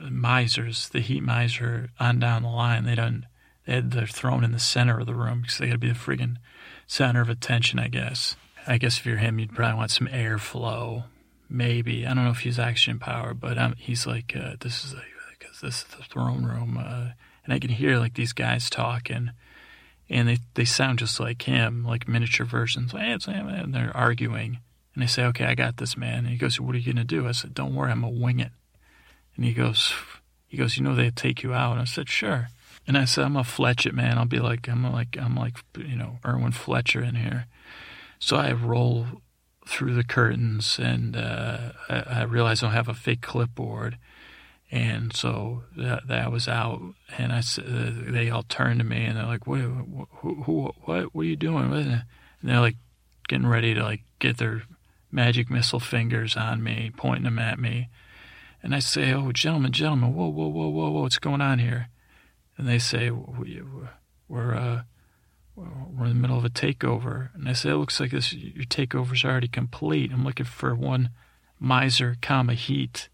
misers the heat miser on down the line they don't they had their throne in the center of the room because they got to be the friggin' center of attention i guess i guess if you're him you'd probably want some airflow maybe I don't know if he's action power, but he's like uh, this is because this is the throne room, uh, and I can hear like these guys talking, and they they sound just like him, like miniature versions. And they're arguing, and I say, "Okay, I got this, man." And he goes, "What are you gonna do?" I said, "Don't worry, I'm gonna wing it." And he goes, he goes, "You know they take you out." And I said, "Sure." And I said, "I'm a Fletch it, man. I'll be like, I'm like, I'm like, you know, Irwin Fletcher in here." So I roll through the curtains, and uh, I, I, realized I don't have a fake clipboard, and so that, that was out. And I uh, they all turned to me, and they're like, "What? Who? who what? What are you doing?" And they're like getting ready to like get their magic missile fingers on me, pointing them at me. And I say, "Oh, gentlemen, gentlemen, whoa, whoa, whoa, whoa, whoa, what's going on here?" And they say, "We're uh, we're in the middle of a takeover. And I say it looks like this, your takeover's already complete. I'm looking for one miser, comma, heat.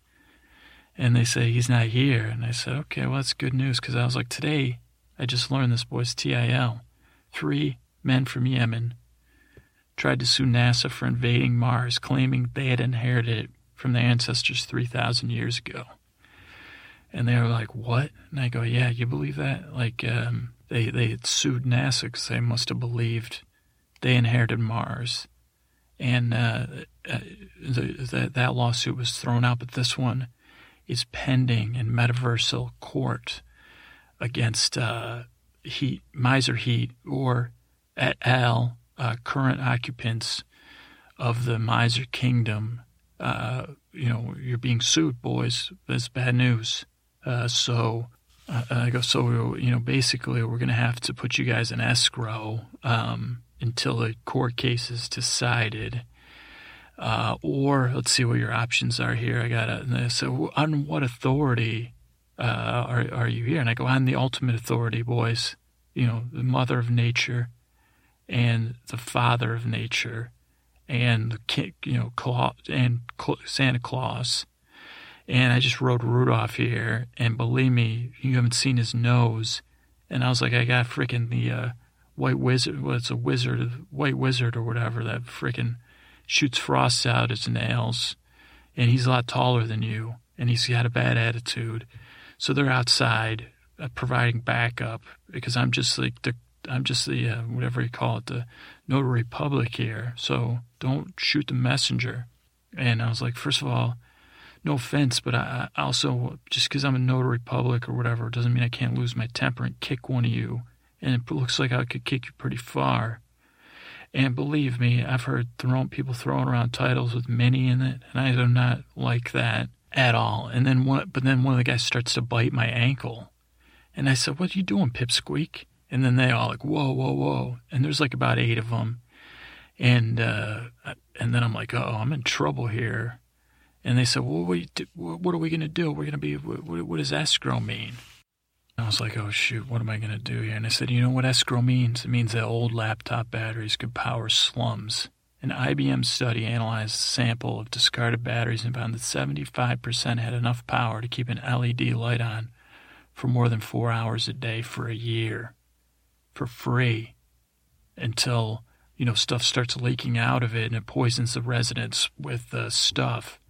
And they say, he's not here. And I said, okay, well, that's good news. Because I was like, today, I just learned this boy's TIL. Three men from Yemen tried to sue NASA for invading Mars, claiming they had inherited it from their ancestors 3,000 years ago. And they were like, what? And I go, yeah, you believe that? Like, um, they they sued NASA because they must have believed they inherited Mars, and uh, uh, the, the, that lawsuit was thrown out. But this one is pending in metaversal court against uh, Heat Miser Heat or et al. Uh, current occupants of the Miser Kingdom. Uh, you know, you're being sued, boys. That's bad news. Uh, so uh, I go, so, you know, basically we're going to have to put you guys in escrow um, until the court case is decided. Uh, or let's see what your options are here. I got to, so on what authority uh, are, are you here? And I go, on the ultimate authority, boys. You know, the mother of nature and the father of nature and the you know, and Santa Claus And I just rode Rudolph here, and believe me, you haven't seen his nose. And I was like, I got freaking the uh, white wizard. Well, it's a wizard, white wizard or whatever that freaking shoots frost out his nails. And he's a lot taller than you, and he's got a bad attitude. So they're outside uh, providing backup because I'm just like the I'm just the uh, whatever you call it, the notary public here. So don't shoot the messenger. And I was like, first of all, no offense, but I, I also just because I'm a notary public or whatever doesn't mean I can't lose my temper and kick one of you. And it looks like I could kick you pretty far. And believe me, I've heard thrown people throwing around titles with many in it, and I do not like that at all. And then one, but then one of the guys starts to bite my ankle, and I said, "What are you doing, Pipsqueak?" And then they all like, "Whoa, whoa, whoa!" And there's like about eight of them, and uh, and then I'm like, "Oh, I'm in trouble here." And they said, "Well, what, what are we gonna do? We're gonna be. What, what does escrow mean?" I was like, oh shoot, what am I going to do here? And I said, you know what escrow means? It means that old laptop batteries could power slums. An IBM study analyzed a sample of discarded batteries and found that 75% had enough power to keep an LED light on for more than four hours a day for a year for free until, you know, stuff starts leaking out of it and it poisons the residents with uh, stuff.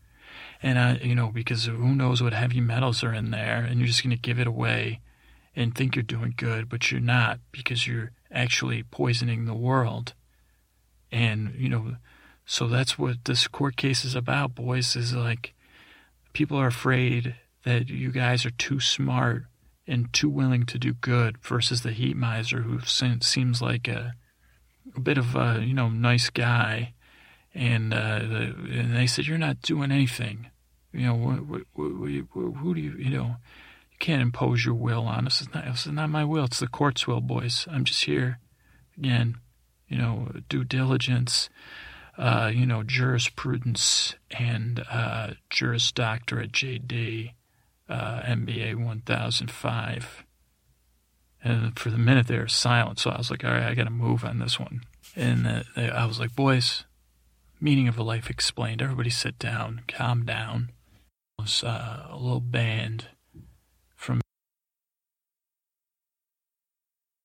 And, uh, you know, because who knows what heavy metals are in there and you're just going to give it away and think you're doing good, but you're not because you're actually poisoning the world. And, you know, so that's what this court case is about, boys, is like people are afraid that you guys are too smart and too willing to do good versus the heat miser who seems like a, a bit of a, you know, nice guy. And, uh, and they said, you're not doing anything. You know, who do you, you know, you can't impose your will on us. It's not, it's not my will. It's the court's will, boys. I'm just here, again, you know, due diligence, uh, you know, jurisprudence and uh, Juris Doctorate JD, uh, MBA 1005. And for the minute they were silent, so I was like, all right, I got to move on this one. And uh, I was like, boys, meaning of a life explained. Everybody sit down, calm down. It was uh, a little band from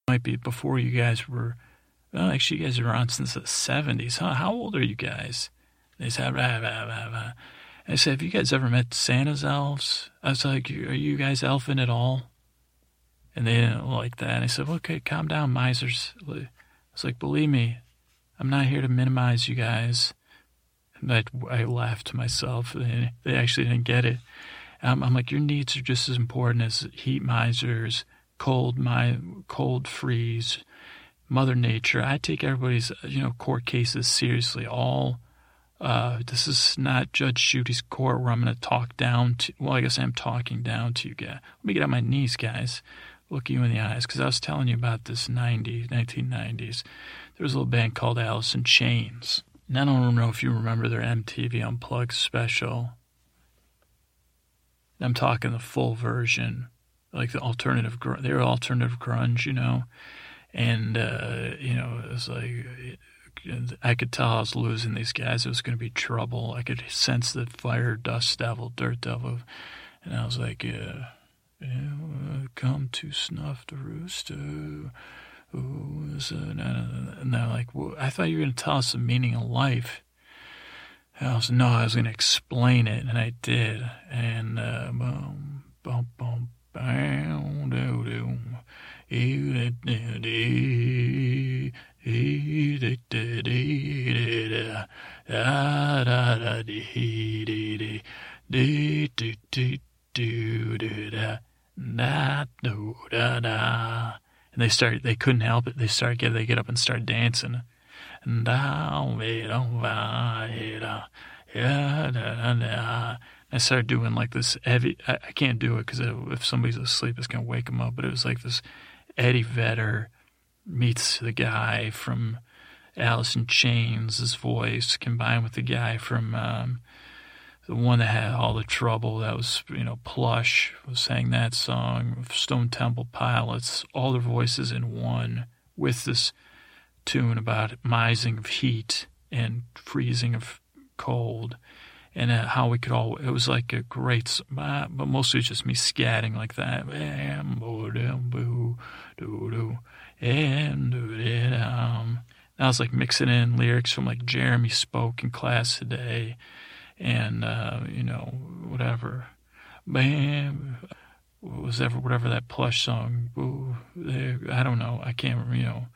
might be before you guys were. Well, actually, you guys are on since the 70s. Huh? How old are you guys? They said, blah, blah, blah. I said, have you guys ever met Santa's elves? I was like, are you guys elfin at all? And they didn't like that. And I said, okay, calm down, misers. I was like, believe me, I'm not here to minimize you guys. And I, laughed to myself. They, they actually didn't get it. I'm, I'm like, your needs are just as important as heat misers cold, my cold freeze, Mother Nature. I take everybody's you know court cases seriously. All uh, this is not Judge Judy's court where I'm going to talk down to. Well, I guess I'm talking down to you guys. Let me get on my knees, guys. Look you in the eyes, because I was telling you about this 90, 1990s. There was a little band called Alice in Chains. And I don't know if you remember their MTV Unplugged special. I'm talking the full version like the alternative, they were alternative grunge, you know, and uh, you know it was like I could tell I was losing these guys. It was going to be trouble. I could sense the fire, dust devil, dirt devil, and I was like, yeah, yeah come to snuff the rooster. Ooh, and they're like, well, I thought you were going to tell us the meaning of life. And I was no, I was going to explain it, and I did. And uh, boom, boom, boom, bow do do e da e da da da da da da and they start they couldn't help it they start get they get up and start dancing and I started doing like this heavy. I, I can't do it because if somebody's asleep, it's gonna wake them up. But it was like this Eddie Vedder meets the guy from Alice in Chains' his voice combined with the guy from um, the one that had all the trouble. That was you know Plush sang that song. Stone Temple Pilots, all their voices in one with this tune about mising of heat and freezing of cold and how we could all. It was like a great, but mostly it's just me scatting like that. And I was like mixing in lyrics from like Jeremy spoke in class today, and uh, you know whatever, bam, was ever whatever that plush song. Ooh, I don't know. I can't. You know,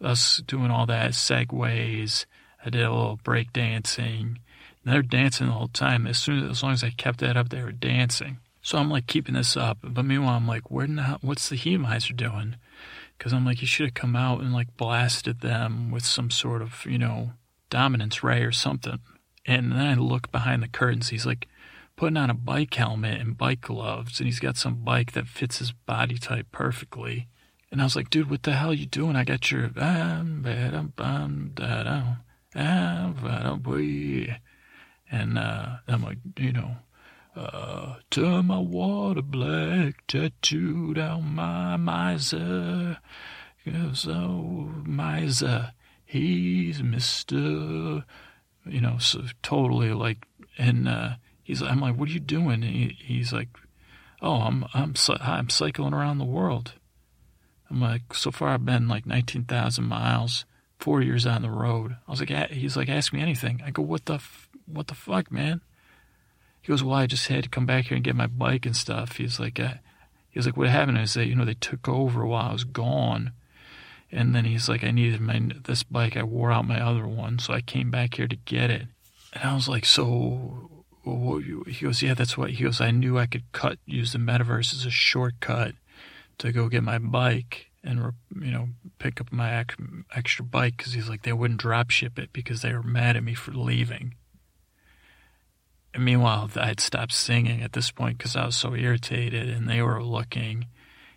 us doing all that segues. I did a little break dancing. And they're dancing the whole time. As soon as, as long as I kept that up, they were dancing. So I'm like keeping this up. But meanwhile, I'm like, where the what's the Heatmiser doing? Because I'm like, you should have come out and like blasted them with some sort of, you know, dominance ray or something. And then I look behind the curtains. He's like putting on a bike helmet and bike gloves, and he's got some bike that fits his body type perfectly. And I was like, dude, what the hell are you doing? I got your and uh, I'm like, you know, uh, turn my water black, tattooed on my miser. So miser, he's Mister, you know, so totally like, and uh, he's, I'm like, what are you doing? He, he's like, oh, I'm, I'm, I'm cycling around the world. I'm like, so far I've been like 19,000 miles, four years on the road. I was like, he's like, ask me anything. I go, what the, f- what the fuck, man? He goes, well, I just had to come back here and get my bike and stuff. He's like, uh, he was like, what happened is that, you know, they took over while I was gone. And then he's like, I needed my, this bike. I wore out my other one. So I came back here to get it. And I was like, so he goes, yeah, that's what he goes. I knew I could cut, use the metaverse as a shortcut to go get my bike and you know pick up my extra bike because he's like they wouldn't drop ship it because they were mad at me for leaving. And meanwhile, I'd stopped singing at this point because I was so irritated, and they were looking,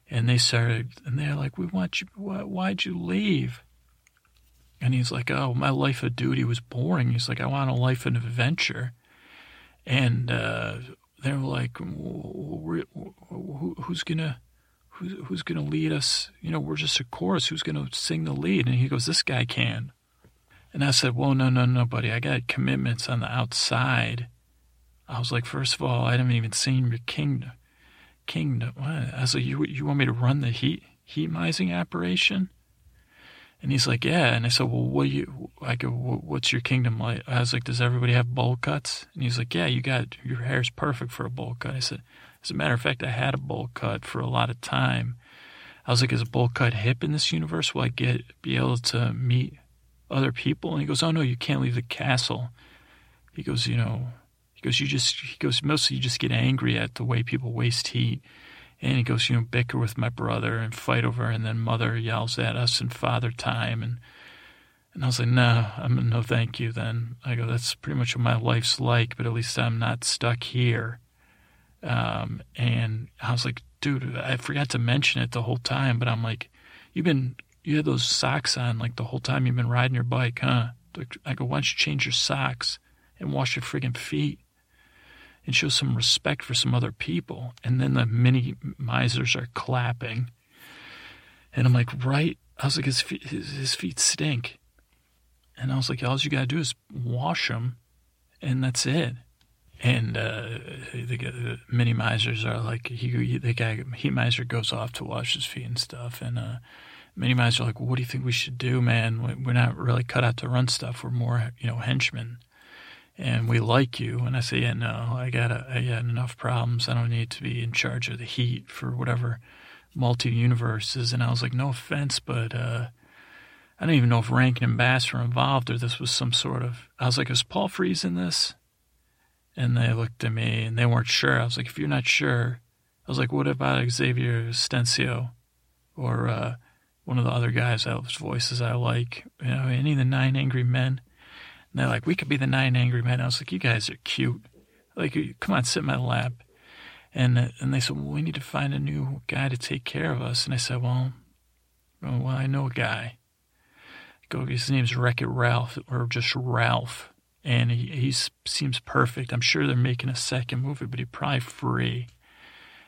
and they started, and they're like, "We want you. Why, why'd you leave?" And he's like, "Oh, my life of duty was boring." He's like, "I want a life of adventure," and uh, they're like, "Who's gonna?" Who's, who's to lead us? You know, we're just a chorus. Who's to sing the lead? And he goes, This guy can. And I said, Well, no, no, no, buddy. I got commitments on the outside. I was like, first of all, I haven't even seen your kingdom. Kingdom. I was like, you, you want me to run the heat Heatmising operation? And he's like, yeah. And I said, well, what do you? I go, what's your kingdom like? I was like, does everybody have bowl cuts? And he's like, yeah, you got your hair's perfect for a bowl cut. I said, as a matter of fact, I had a bowl cut for a lot of time. I was like, is a bowl cut hip in this universe? Will I get be able to meet other people? And he goes, oh no, you can't leave the castle. He goes, you know, he goes, you just, he goes, mostly you just get angry at the way people waste heat. And he goes, you know, bicker with my brother and fight over, and then mother yells at us and father time. And, and I was like, no, I'm no thank you then. I go, that's pretty much what my life's like, but at least I'm not stuck here. Um, and I was like, dude, I forgot to mention it the whole time, but I'm like, you've been, you had those socks on like the whole time you've been riding your bike, huh? I go, why don't you change your socks and wash your friggin' feet? And show some respect for some other people. And then the mini misers are clapping. And I'm like, right? I was like, his feet, his, his feet stink. And I was like, all you got to do is wash them, and that's it. And uh, the, the mini misers are like, he, the guy, Heatmiser goes off to wash his feet and stuff. And uh, mini misers are like, what do you think we should do, man? We're not really cut out to run stuff. We're more, you know, henchmen and we like you. And I say, yeah, no, I got I got enough problems. I don't need to be in charge of the heat for whatever multi universes. And I was like, no offense, but uh, I don't even know if Rankin and Bass were involved or this was some sort of. I was like, is Paul Frees in this? And they looked at me and they weren't sure. I was like, if you're not sure, I was like, what about Xavier Atencio or uh, one of the other guys whose voices I like? You know, any of the Nine Angry Men? And they're like, we could be the nine angry men. I was like, you guys are cute. Like, come on, sit in my lap. And uh, and they said, well, we need to find a new guy to take care of us. And I said, well, well, I know a guy. Go, his name's Wreck It Ralph, or just Ralph. And he he seems perfect. I'm sure they're making a second movie, but he's probably free.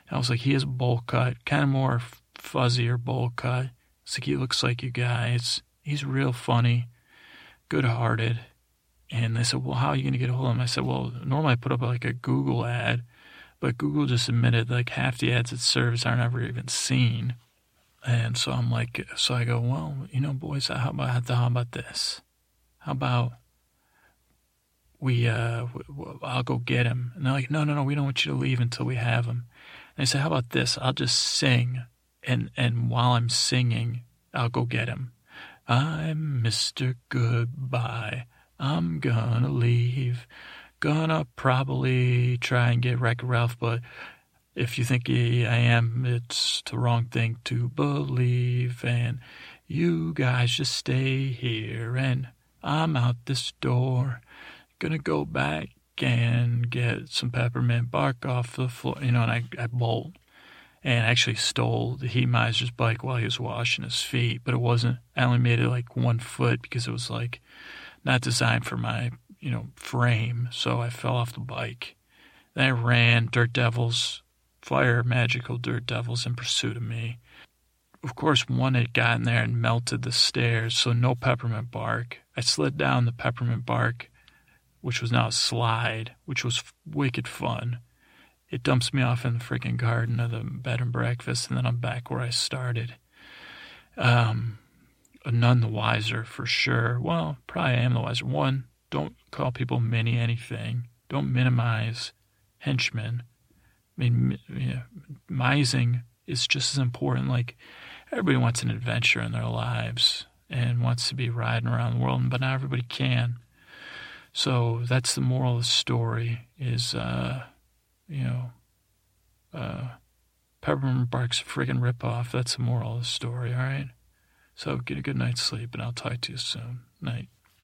And I was like, he has a bowl cut, kind of more fuzzier bowl cut. It's like he looks like you guys. He's real funny, good hearted And they said, well, how are you going to get a hold of them? I said, well, normally I put up like a Google ad, but Google just admitted like half the ads it serves aren't ever even seen. And so I'm like, so I go, well, you know, boys, how about how about this? How about we, uh, I'll go get him. And they're like, no, no, no, we don't want you to leave until we have him. And I said, how about this? I'll just sing, and and while I'm singing, I'll go get him. I'm Mr. Goodbye. I'm gonna leave. Gonna probably try and get Wreck Ralph, but if you think I am, it's the wrong thing to believe. And you guys just stay here, and I'm out this door. Gonna go back and get some peppermint bark off the floor, you know, and I, I bolt and actually stole the heat miser's bike while he was washing his feet, but it wasn't, I only made it like one foot because it was like not designed for my, you know, frame. So I fell off the bike. Then I ran Dirt Devils, fire magical Dirt Devils in pursuit of me. Of course, one had gotten there and melted the stairs, so no peppermint bark. I slid down the peppermint bark, which was now a slide, which was wicked fun it dumps me off in the freaking garden of the bed and breakfast, and then I'm back where I started. Um, none the wiser for sure. Well, probably I am the wiser. One, don't call people mini anything. Don't minimize henchmen. I mean, yeah, mising is just as important. Like everybody wants an adventure in their lives and wants to be riding around the world, but not everybody can. So that's the moral of the story: is uh, you know, uh, Peppermint Bark's a friggin' ripoff. That's the moral of the story, all right? So get a good night's sleep, and I'll talk to you soon. Night.